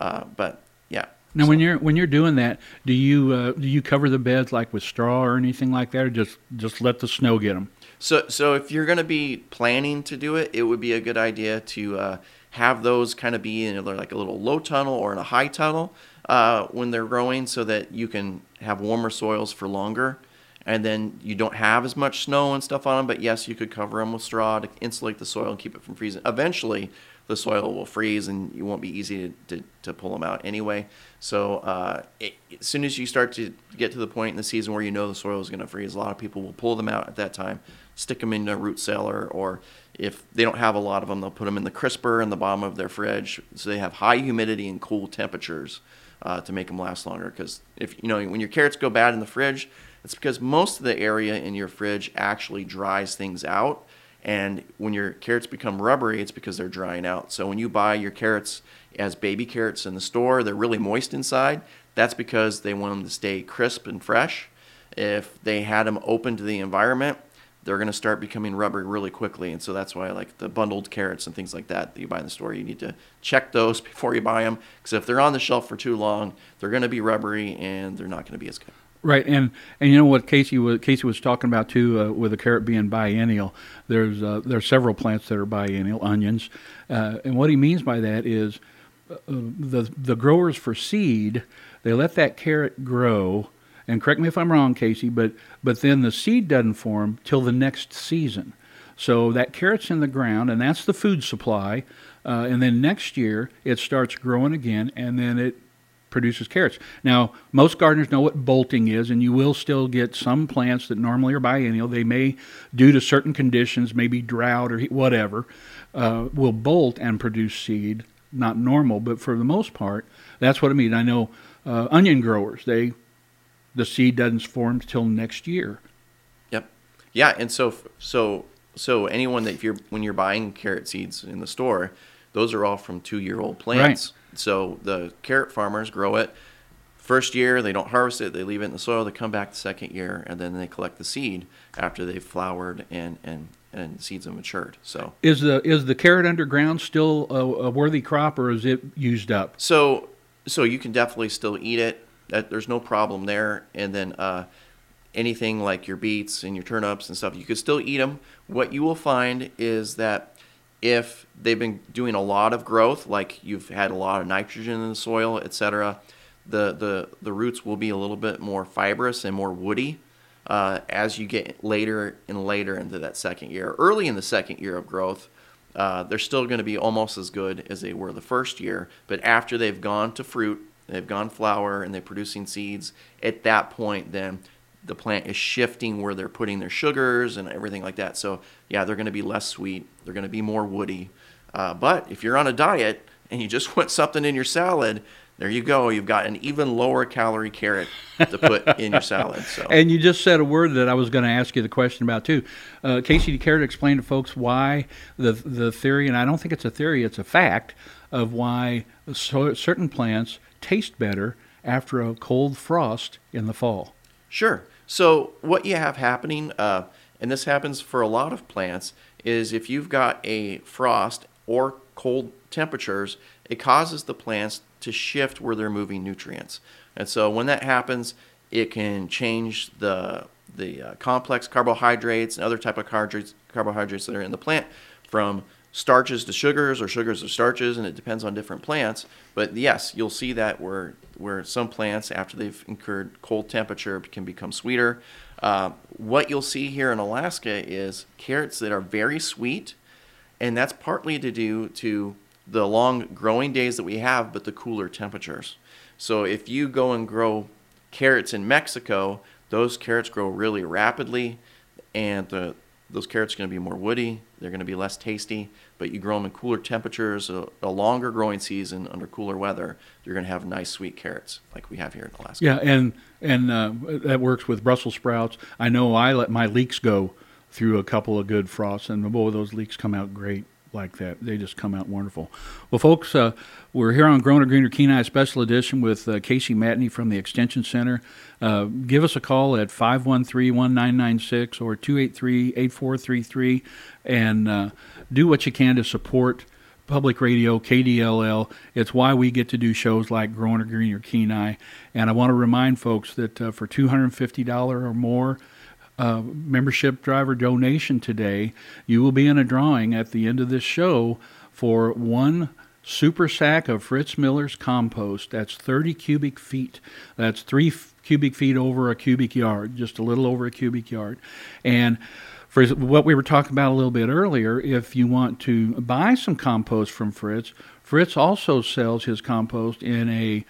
uh, but yeah.
Now,
So-
when you're when you're doing that, do you uh, do you cover the beds like with straw or anything like that, or just just let the snow get them?
So, so if you're going to be planning to do it, it would be a good idea to uh, have those kind of be in like a little low tunnel or in a high tunnel uh, when they're growing, so that you can have warmer soils for longer, and then you don't have as much snow and stuff on them. But yes, you could cover them with straw to insulate the soil and keep it from freezing. Eventually, the soil will freeze, and you won't be easy to, to, to pull them out anyway. So, uh, it, as soon as you start to get to the point in the season where you know the soil is going to freeze, a lot of people will pull them out at that time, stick them in a root cellar, or if they don't have a lot of them, they'll put them in the crisper in the bottom of their fridge, so they have high humidity and cool temperatures uh, to make them last longer. Because if you know when your carrots go bad in the fridge, it's because most of the area in your fridge actually dries things out. And when your carrots become rubbery, it's because they're drying out. So when you buy your carrots as baby carrots in the store, they're really moist inside. That's because they want them to stay crisp and fresh. If they had them open to the environment, they're going to start becoming rubbery really quickly. And so that's why, like the bundled carrots and things like that that you buy in the store, you need to check those before you buy them. Because if they're on the shelf for too long, they're going to be rubbery and they're not going to be as good.
Right, and and you know what Casey was Casey was talking about too, uh, with the carrot being biennial. There's uh, there's several plants that are biennial, onions, uh, and what he means by that is uh, the the growers for seed they let that carrot grow. And correct me if I'm wrong, Casey, but but then the seed doesn't form till the next season. So that carrot's in the ground, and that's the food supply. Uh, and then next year it starts growing again, and then it produces carrots. Now, most gardeners know what bolting is, and you will still get some plants that normally are biennial. They may, due to certain conditions, maybe drought or whatever, uh, will bolt and produce seed. Not normal, but for the most part, that's what I mean. I know uh, onion growers; they the seed doesn't form till next year.
Yep. Yeah, and so so so anyone that if you're when you're buying carrot seeds in the store, those are all from two year old plants. So the carrot farmers grow it. First year they don't harvest it; they leave it in the soil. They come back the second year, and then they collect the seed after they've flowered and and and seeds have matured. So
Is the is the carrot underground still a, a worthy crop, or is it used up?
so so you can definitely still eat it. That there's no problem there. And then uh, anything like your beets and your turnips and stuff, you could still eat them. What you will find is that if they've been doing a lot of growth, like you've had a lot of nitrogen in the soil, etc., the, the, the roots will be a little bit more fibrous and more woody uh, as you get later and later into that second year. Early in the second year of growth, uh, they're still going to be almost as good as they were the first year. But after they've gone to fruit, they've gone flower, and they're producing seeds, at that point, then the plant is shifting where they're putting their sugars and everything like that. So, yeah, they're going to be less sweet, they're going to be more woody. Uh, but if you're on a diet and you just want something in your salad, there you go. You've got an even lower calorie carrot to put in your salad. So.
And you just said a word that I was going to ask you the question about too. Uh, Casey, do you care to explain to folks why the the theory, and I don't think it's a theory, it's a fact of why so, certain plants taste better after a cold frost in the fall.
Sure. So what you have happening, uh, and this happens for a lot of plants, is if you've got a frost or cold temperatures, it causes the plants to shift where they're moving nutrients. And so when that happens, it can change the the uh, complex carbohydrates and other type of carbohydrates, carbohydrates that are in the plant from starches to sugars or sugars to starches, and it depends on different plants. But yes, you'll see that where where some plants after they've incurred cold temperature can become sweeter. Uh, what you'll see here in Alaska is carrots that are very sweet, and that's partly to do to the long growing days that we have, but the cooler temperatures. So if you go and grow carrots in Mexico, those carrots grow really rapidly, and the, those carrots are going to be more woody. They're going to be less tasty. But you grow them in cooler temperatures, a, a longer growing season under cooler weather. You're going to have nice sweet carrots like we have here in Alaska.
Yeah, and and uh, that works with Brussels sprouts. I know I let my leeks go through a couple of good frosts, and boy, those leeks come out great. Like that. They just come out wonderful. Well, folks, uh, we're here on Growing Greener Kenai Special Edition with uh, Casey Matney from the Extension Center. Uh, give us a call at 513-1996 or 283-8433 and uh, do what you can to support public radio, KDLL. It's why we get to do shows like Growing Greener Kenai. And I want to remind folks that uh, for $250 or more, uh, membership driver donation today, you will be in a drawing at the end of this show for one super sack of Fritz Miller's compost. That's 30 cubic feet. That's three f- cubic feet over a cubic yard, just a little over a cubic yard. And for what we were talking about a little bit earlier, if you want to buy some compost from Fritz, Fritz also sells his compost in a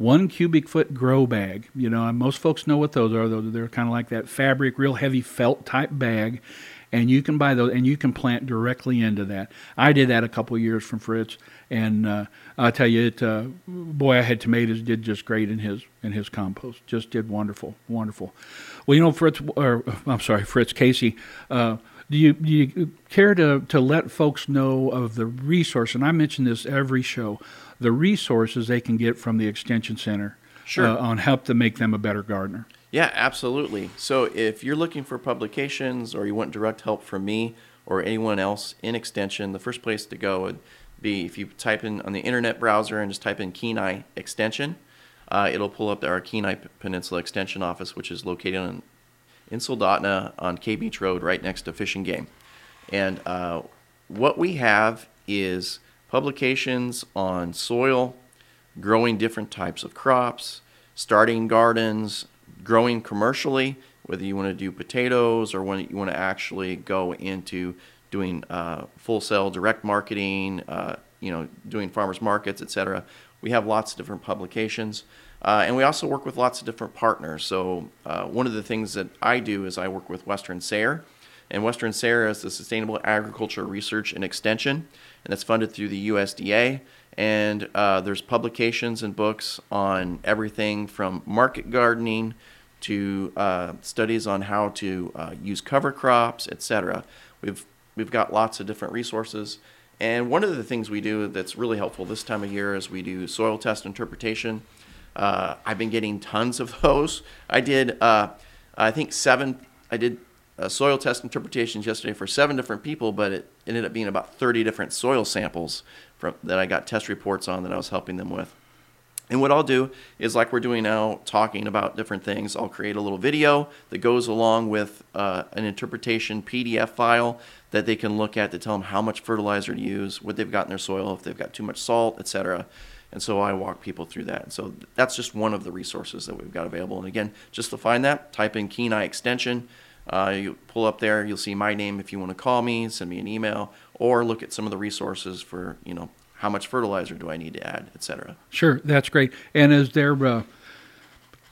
one cubic foot grow bag. You know, most folks know what those are. They're kind of like that fabric, real heavy felt type bag and you can buy those and you can plant directly into that. I did that a couple years from Fritz, and uh, I'll tell you, it uh, boy, I had tomatoes did just great in his in his compost. Just did wonderful, wonderful. Well, you know, Fritz, or I'm sorry, Fritz Casey. Uh, do you, do you care to, to let folks know of the resource? And I mention this every show the resources they can get from the Extension Center
sure.
uh, on help to make them a better gardener.
Yeah, absolutely. So if you're looking for publications or you want direct help from me or anyone else in Extension, the first place to go would be if you type in on the internet browser and just type in Kenai Extension, uh, it'll pull up our Kenai Peninsula Extension office, which is located in, in Soldotna on K Beach Road, right next to Fish and Game. And uh, what we have is publications on soil, growing different types of crops, starting gardens, growing commercially, whether you want to do potatoes or when you want to actually go into doing uh, full sale direct marketing, uh, you know, doing farmers markets, etc. We have lots of different publications. Uh, and we also work with lots of different partners. So, uh, one of the things that I do is I work with Western SARE. And Western SARE is the Sustainable Agriculture Research and Extension, and it's funded through the USDA. And uh, there's publications and books on everything from market gardening to uh, studies on how to uh, use cover crops, etc. We've we've got lots of different resources. And one of the things we do that's really helpful this time of year is we do soil test interpretation. Uh, I've been getting tons of those. I did, uh, I think seven. I did uh, soil test interpretations yesterday for seven different people, but it ended up being about 30 different soil samples from, that I got test reports on that I was helping them with. And what I'll do is, like we're doing now, talking about different things, I'll create a little video that goes along with uh, an interpretation PDF file that they can look at to tell them how much fertilizer to use, what they've got in their soil, if they've got too much salt, etc. And so I walk people through that. And so that's just one of the resources that we've got available. And again, just to find that, type in Kenai Extension. Uh, you pull up there, you'll see my name if you want to call me, send me an email, or look at some of the resources for you know how much fertilizer do I need to add, etc.
Sure, that's great. And is there uh,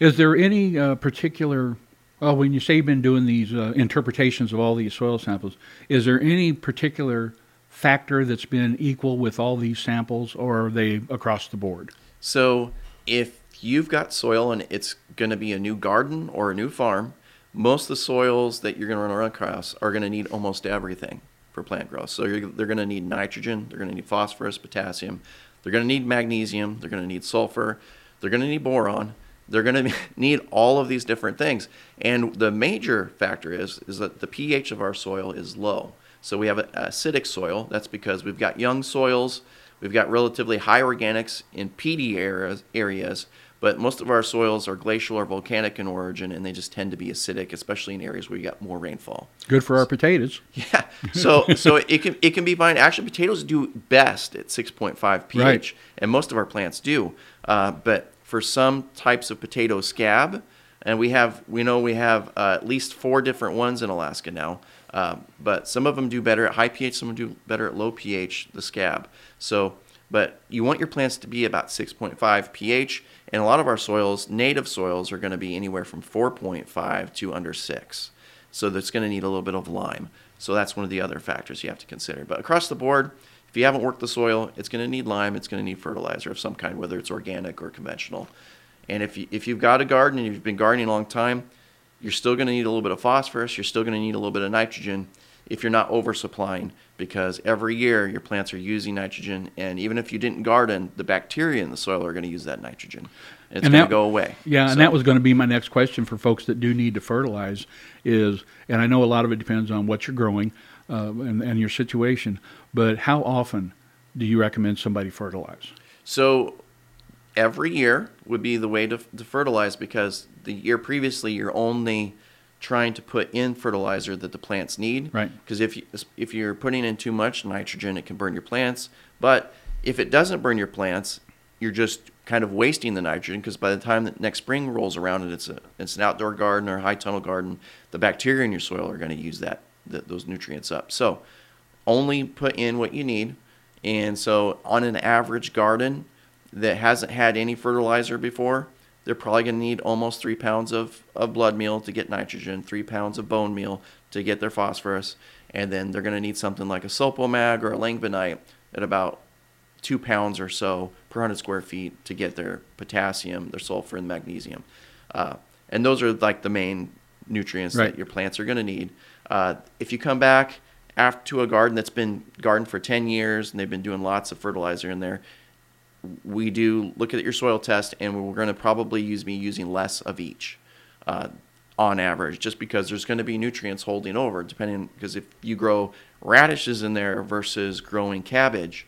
is there any uh, particular well, when you say you've been doing these uh, interpretations of all these soil samples, is there any particular factor that's been equal with all these samples, or are they across the board?
So, if you've got soil and it's going to be a new garden or a new farm, most of the soils that you're going to run across are going to need almost everything for plant growth. So they're going to need nitrogen, they're going to need phosphorus, potassium, they're going to need magnesium, they're going to need sulfur, they're going to need boron. They're going to need all of these different things. And the major factor is is that the pH of our soil is low. So we have an acidic soil. That's because we've got young soils, we've got relatively high organics in peaty areas, areas but most of our soils are glacial or volcanic in origin, and they just tend to be acidic, especially in areas where you got more rainfall.
Good for our potatoes.
Yeah. So so it can it can be fine. Actually, potatoes do best at 6.5 pH, right. and most of our plants do. Uh, but for some types of potato scab, and we have we know we have uh, at least four different ones in Alaska now. Uh, but some of them do better at high pH, some of them do better at low pH. The scab. So, but you want your plants to be about 6.5 pH and a lot of our soils, native soils, are going to be anywhere from 4.5 to under 6. So that's going to need a little bit of lime. So that's one of the other factors you have to consider. But across the board, if you haven't worked the soil, it's going to need lime, it's going to need fertilizer of some kind, whether it's organic or conventional. And if, you, if you've got a garden and you've been gardening a long time, you're still going to need a little bit of phosphorus, you're still going to need a little bit of nitrogen. If you're not oversupplying because every year your plants are using nitrogen and even if you didn't garden the bacteria in the soil are going to use that nitrogen it's
And
going
that-
to go away
Yeah,
So-
and that was going to be my next question for folks that do need to fertilize is, and I know a lot of it depends on what you're growing uh, and, and your situation, but how often do you recommend somebody fertilize?
So every year would be the way to, to fertilize because the year previously you're only trying to put in fertilizer that the plants need.
Right.
Because if you, if you're putting in too much nitrogen, it can burn your plants. But if it doesn't burn your plants, you're just kind of wasting the nitrogen because by the time that next spring rolls around and it's a it's an outdoor garden or a high tunnel garden, the bacteria in your soil are going to use that, that those nutrients up. So only put in what you need. And so, on an average garden that hasn't had any fertilizer before, they're probably going to need almost three pounds of, of blood meal to get nitrogen, three pounds of bone meal to get their phosphorus, and then they're going to need something like a sulfomag or a langbeinite at about two pounds or so per 100 square feet to get their potassium, their sulfur, and magnesium. Uh, and those are like the main nutrients
Right.
that your plants are going to need. Uh, if you come back after to a garden that's been garden for 10 years and they've been doing lots of fertilizer in there, we do look at your soil test and we're going to probably use me using less of each uh, on average just because there's going to be nutrients holding over depending because if you grow radishes in there versus growing cabbage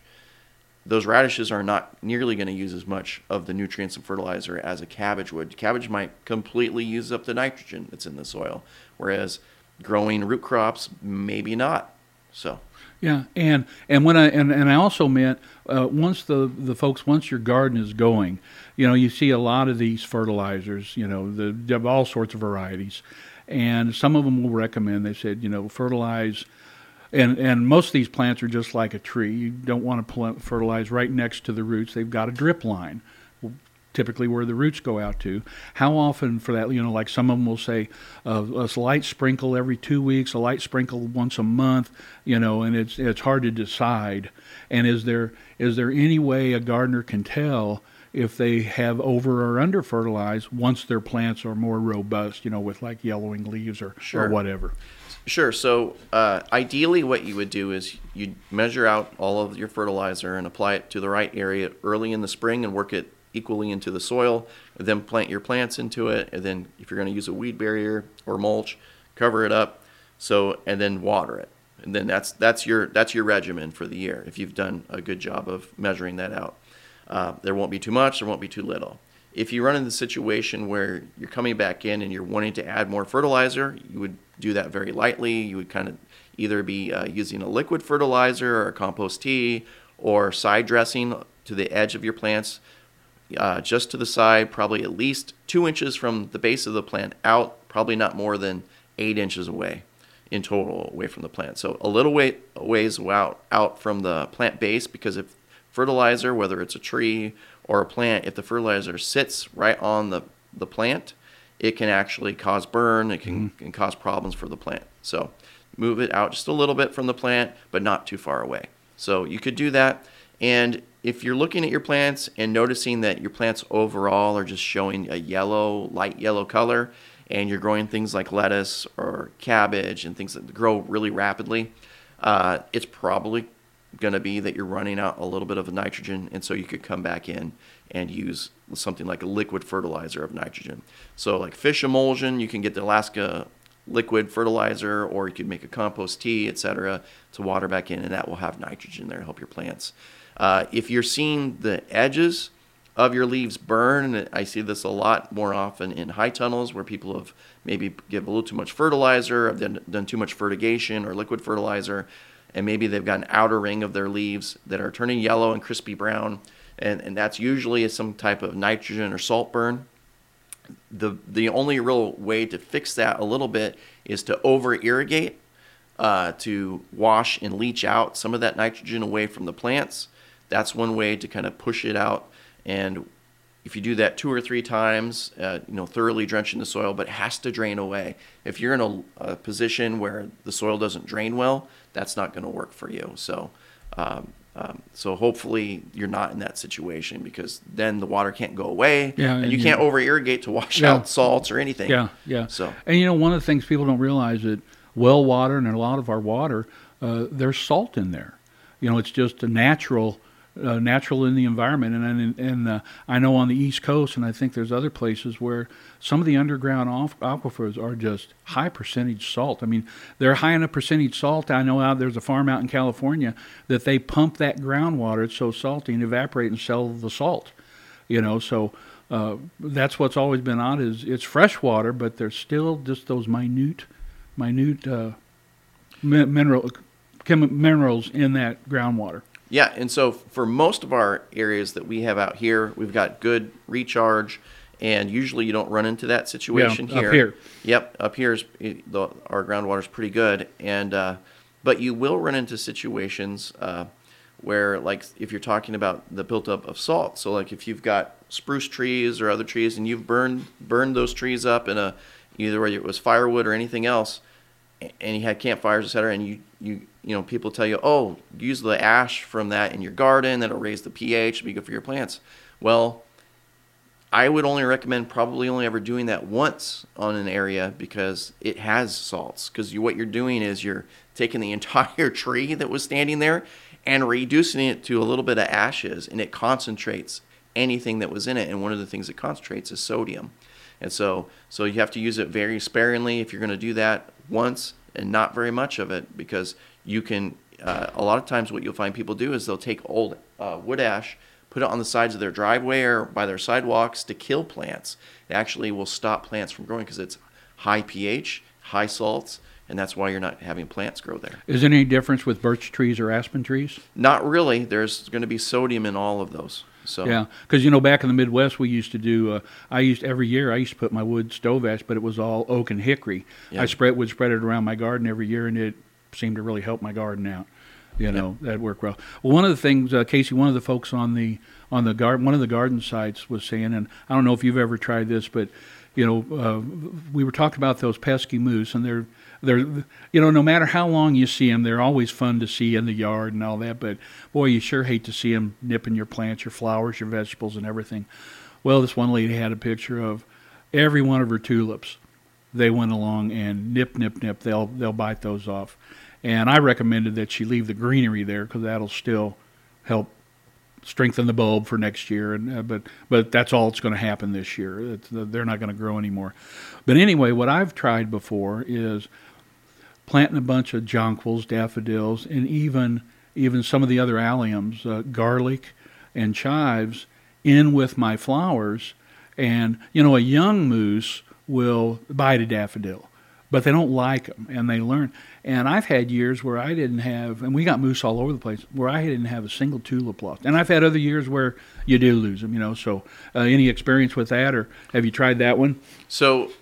those radishes are not nearly going to use as much of the nutrients and fertilizer as a cabbage would. Cabbage might completely use up the nitrogen that's in the soil, whereas growing root crops maybe not. So,
Yeah, and and when I and, and I also meant uh, once the the folks once your garden is going, you know, you see a lot of these fertilizers, you know, the they have all sorts of varieties, and some of them will recommend. They said, you know, fertilize. And, and most of these plants are just like a tree. You don't want to fertilize right next to the roots. They've got a drip line, typically where the roots go out to. How often for that? You know, like some of them will say uh, a light sprinkle every two weeks, a light sprinkle once a month. You know, and it's it's hard to decide. And is there is there any way a gardener can tell if they have over or under fertilized once their plants are more robust? You know, with like yellowing leaves or
Sure.
or whatever.
Sure. So, uh, ideally, what you would do is you'd measure out all of your fertilizer and apply it to the right area early in the spring and work it equally into the soil. Then plant your plants into it. And then, if you're going to use a weed barrier or mulch, cover it up. So, and then water it. And then that's that's your that's your regimen for the year. If you've done a good job of measuring that out, uh, there won't be too much. There won't be too little. If you run into the situation where you're coming back in and you're wanting to add more fertilizer, you would do that very lightly. You would kind of either be uh, using a liquid fertilizer or a compost tea or side dressing to the edge of your plants, uh, just to the side, probably at least two inches from the base of the plant out, probably not more than eight inches away in total away from the plant. So a little way, ways out, out from the plant base because if fertilizer, whether it's a tree or a plant, if the fertilizer sits right on the, the plant, it can actually cause burn. It can, can cause problems for the plant. So move it out just a little bit from the plant, but not too far away. So you could do that. And if you're looking at your plants and noticing that your plants overall are just showing a yellow, light yellow color, and you're growing things like lettuce or cabbage and things that grow really rapidly, uh, it's probably going to be that you're running out a little bit of nitrogen, and so you could come back in and use something like a liquid fertilizer of nitrogen. So, like fish emulsion, you can get the Alaska liquid fertilizer, or you could make a compost tea, etc., to water back in, and that will have nitrogen there to help your plants. Uh, if you're seeing the edges of your leaves burn, and I see this a lot more often in high tunnels where people have maybe give a little too much fertilizer, have done, done too much fertigation or liquid fertilizer, and maybe they've got an outer ring of their leaves that are turning yellow and crispy brown, and, and that's usually some type of nitrogen or salt burn the the only real way to fix that a little bit is to over irrigate uh, to wash and leach out some of that nitrogen away from the plants. That's one way to kind of push it out. And if you do that two or three times, uh, you know, thoroughly drenching the soil, but it has to drain away. If you're in a, a position where the soil doesn't drain well, that's not going to work for you. So, um, um, so hopefully you're not in that situation because then the water can't go away,
Yeah,
and
and
you
you-
can't over irrigate to wash
Yeah.
out salts or anything.
Yeah, yeah.
So
And you know, one of the things people don't realize that well water and a lot of our water, uh, there's salt in there. You know, it's just a natural, uh, natural in the environment. And and, and uh, I know on the East Coast, and I think there's other places where some of the underground aquifers are just high percentage salt. I mean, they're high a percentage salt. I know out there's a farm out in California that they pump that groundwater. It's so salty and evaporate and sell the salt. You know, so. Uh, that's what's always been odd is it's fresh water, but there's still just those minute, minute uh, mi- mineral chem- minerals in that groundwater.
Yeah, and so for most of our areas that we have out here, we've got good recharge, and usually you don't run into that situation
Yeah, up
here.
here.
Yep, up here is the, our groundwater is pretty good, and uh, but you will run into situations uh, where, like, if you're talking about the buildup of salt. So, like, if you've got spruce trees or other trees, and you've burned burned those trees up in a either whether it was firewood or anything else, and you had campfires, et cetera, and you you you know people tell you, oh, use the ash from that in your garden, that'll raise the pH, be good for your plants. Well, I would only recommend probably only ever doing that once on an area because it has salts. Because you, what you're doing is you're taking the entire tree that was standing there and reducing it to a little bit of ashes, and it concentrates anything that was in it. And one of the things it concentrates is sodium. And so, so you have to use it very sparingly if you're going to do that once and not very much of it because you can. Uh, a lot of times, what you'll find people do is they'll take old uh, wood ash, put it on the sides of their driveway or by their sidewalks to kill plants. It actually will stop plants from growing because it's high pH, high salts, and that's why you're not having plants grow there.
Is there any difference with birch trees or aspen trees?
Not really. There's going to be sodium in all of those. So
Yeah, because you know back in the Midwest we used to do. Uh, I used every year I used to put my wood stove ash, but it was all oak and hickory.
Yeah.
I spread would spread it around my garden every year, and it seemed to really help my garden out. You know that worked well. Well, one of the things, uh, Casey, one of the folks on the on the garden, one of the garden sites was saying, and I don't know if you've ever tried this, but you know, uh, we were talking about those pesky moose, and they're they're you know, no matter how long you see them, they're always fun to see in the yard and all that. But boy, you sure hate to see them nipping your plants, your flowers, your vegetables, and everything. Well, this one lady had a picture of every one of her tulips. They went along and nip, nip, nip. They'll they'll bite those off, and I recommended that she leave the greenery there because that'll still help strengthen the bulb for next year. And uh, but but that's all that's going to happen this year. It's, they're not going to grow anymore. But anyway, what I've tried before is planting a bunch of jonquils, daffodils, and even even some of the other alliums, uh, garlic and chives, in with my flowers. And you know, a young moose will bite a daffodil, but they don't like them, and they learn. And I've had years where I didn't have, and we got moose all over the place, where I didn't have a single tulip lost. And I've had other years where you do lose them, you know. So, uh, any experience with that, or have you tried that one?
So,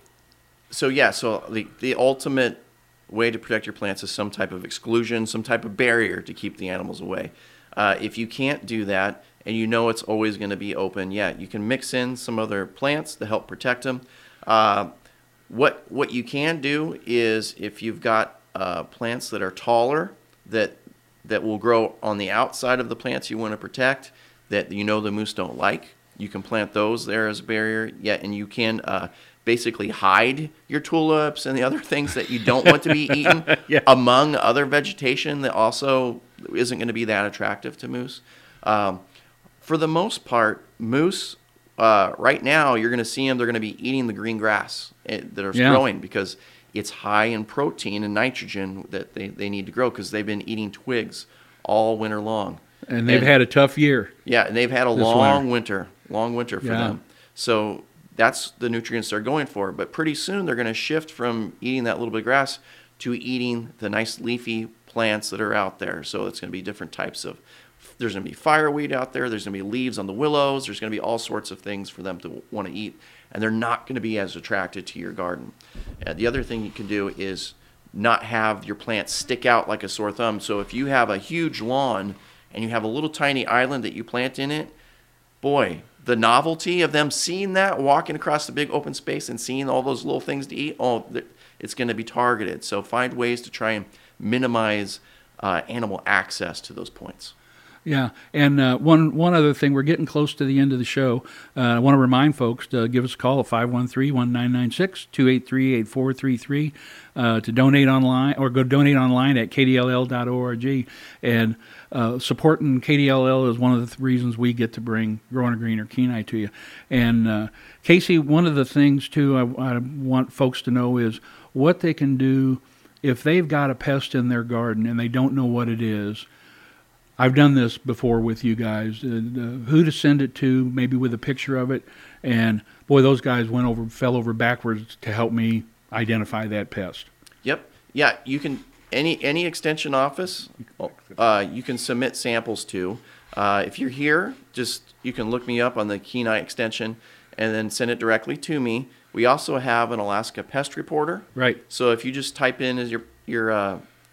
so yeah. So the the ultimate way to protect your plants is some type of exclusion, some type of barrier to keep the animals away. Uh, if you can't do that, and you know it's always going to be open, yeah, you can mix in some other plants to help protect them. Uh, what what you can do is if you've got uh, plants that are taller that that will grow on the outside of the plants you want to protect that you know the moose don't like, you can plant those there as a barrier. Yeah, and you can uh, basically hide your tulips and the other things that you don't want to be eaten
Yeah.
among other vegetation that also isn't going to be that attractive to moose. Um, for the most part, moose uh, right now you're going to see them. They're going to be eating the green grass eh, that are
Yeah.
growing because it's high in protein and nitrogen that they, they need to grow because they've been eating twigs all winter long.
And they've had a tough year.
Yeah, and they've had a long winter, long winter for
Yeah.
them. So that's the nutrients they're going for. But pretty soon they're going to shift from eating that little bit of grass to eating the nice leafy plants that are out there. So it's going to be different types of. There's going to be fireweed out there. There's going to be leaves on the willows. There's going to be all sorts of things for them to want to eat, and they're not going to be as attracted to your garden. Uh, the other thing you can do is not have your plants stick out like a sore thumb. So if you have a huge lawn and you have a little tiny island that you plant in it, boy, the novelty of them seeing that, walking across the big open space and seeing all those little things to eat, oh, it's going to be targeted. So find ways to try and minimize uh, animal access to those points.
Yeah, and uh, one one other thing, we're getting close to the end of the show. Uh, I want to remind folks to give us a call at 513-1996-283-8433 uh, to donate online or go donate online at kdll.org. And uh, supporting KDLL is one of the th- reasons we get to bring Growing a Greener Kenai to you. And uh, Casey, one of the things too I, I want folks to know is what they can do if they've got a pest in their garden and they don't know what it is – I've done this before with you guys. Uh, who to send it to, maybe with a picture of it, and boy, those guys went over, fell over backwards to help me identify that pest.
Yep. Yeah, you can any any extension office, uh, you can submit samples to. Uh, if you're here, just you can look me up on the Kenai extension, and then send it directly to me. We also have an Alaska Pest Reporter.
Right.
So if you just type in as your your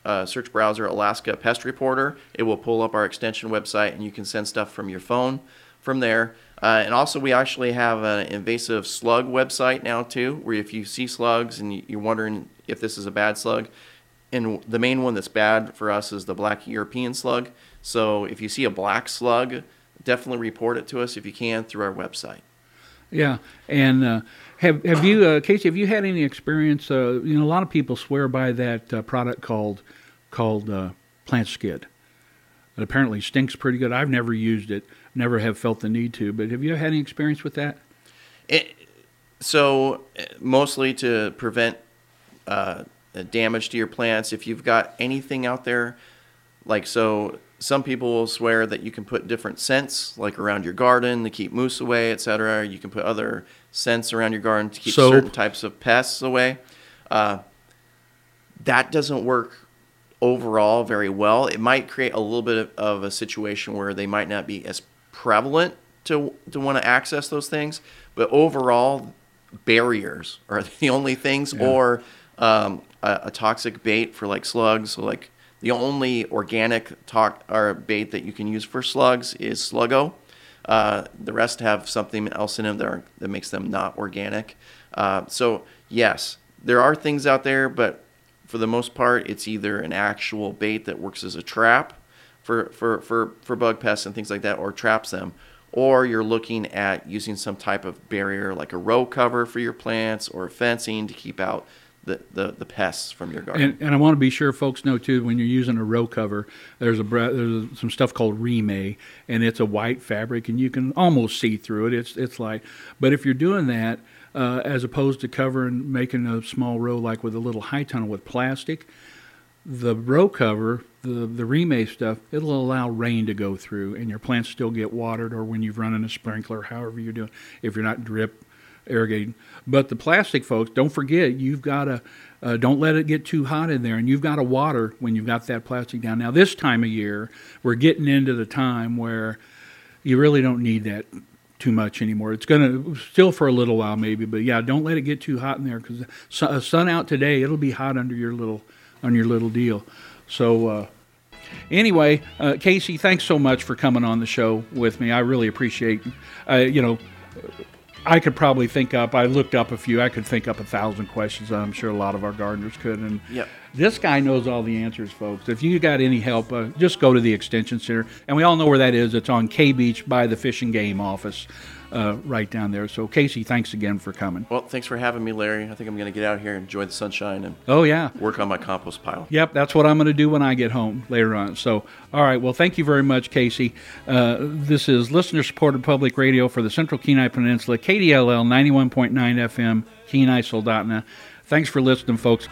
uh, search browser Alaska Pest Reporter. It will pull up our extension website, and you can send stuff from your phone from there. Uh, and also, we actually have an invasive slug website now too, where if you see slugs and you're wondering if this is a bad slug, and the main one that's bad for us is the black European slug. So if you see a black slug, definitely report it to us if you can through our website.
Yeah, and uh, have have you, uh, Casey? Have you had any experience? Uh, you know, a lot of people swear by that uh, product called called uh, Plantskydd. It apparently stinks pretty good. I've never used it, never have felt the need to. But have you had any experience with that?
It, so mostly to prevent uh, damage to your plants. If you've got anything out there, like so, some people will swear that you can put different scents, like around your garden, to keep moose away, etc. You can put other scents around your garden to keep certain types of pests away. Uh, that doesn't work overall very well. It might create a little bit of, of a situation where they might not be as prevalent to to want to access those things, but overall, barriers are the only things, yeah. or um, a, a, toxic bait for like slugs. So like the only organic talk or bait that you can use for slugs is Sluggo. Uh, the rest have something else in them that, are, that makes them not organic. Uh, so yes, there are things out there, but for the most part, it's either an actual bait that works as a trap for, for, for, for bug pests and things like that, or traps them, or you're looking at using some type of barrier like a row cover for your plants or fencing to keep out the, the, the pests from your garden.
And, and, I want to be sure folks know too when you're using a row cover, there's a there's some stuff called Reemay, and it's a white fabric, and you can almost see through it. It's it's like, but if you're doing that, uh, as opposed to covering making a small row like with a little high tunnel with plastic, the row cover, the the Reemay stuff, it'll allow rain to go through, and your plants still get watered, or when you're running a sprinkler, however you're doing, if you're not drip irrigating. But the plastic, folks, don't forget you've got to uh, don't let it get too hot in there, and you've got to water when you've got that plastic down. Now, this time of year, we're getting into the time where you really don't need that too much anymore. It's to still for a little while maybe, but yeah, don't let it get too hot in there because uh, sun out today, it'll be hot under your little on your little deal. So. Uh, anyway, uh, Casey, thanks so much for coming on the show with me. I really appreciate, uh, you know, I could probably think up. I looked up a few. I could think up a thousand questions. I'm sure a lot of our gardeners could. And
yep.
this guy knows all the answers, folks. If you got any help, uh, just go to the extension center, and we all know where that is. It's on K Beach by the Fish and Game office uh, right down there. So, Casey, thanks again for coming.
Well, thanks for having me, Larry. I think I'm going to get out here and enjoy the sunshine and
oh yeah,
work on my compost pile.
Yep, that's what I'm going to do when I get home later on. So, all right. Well, thank you very much, Casey. Uh, this is listener-supported public radio for the Central Kenai Peninsula, KDLL 91.9 FM, Kenai Soldotna. Thanks for listening, folks.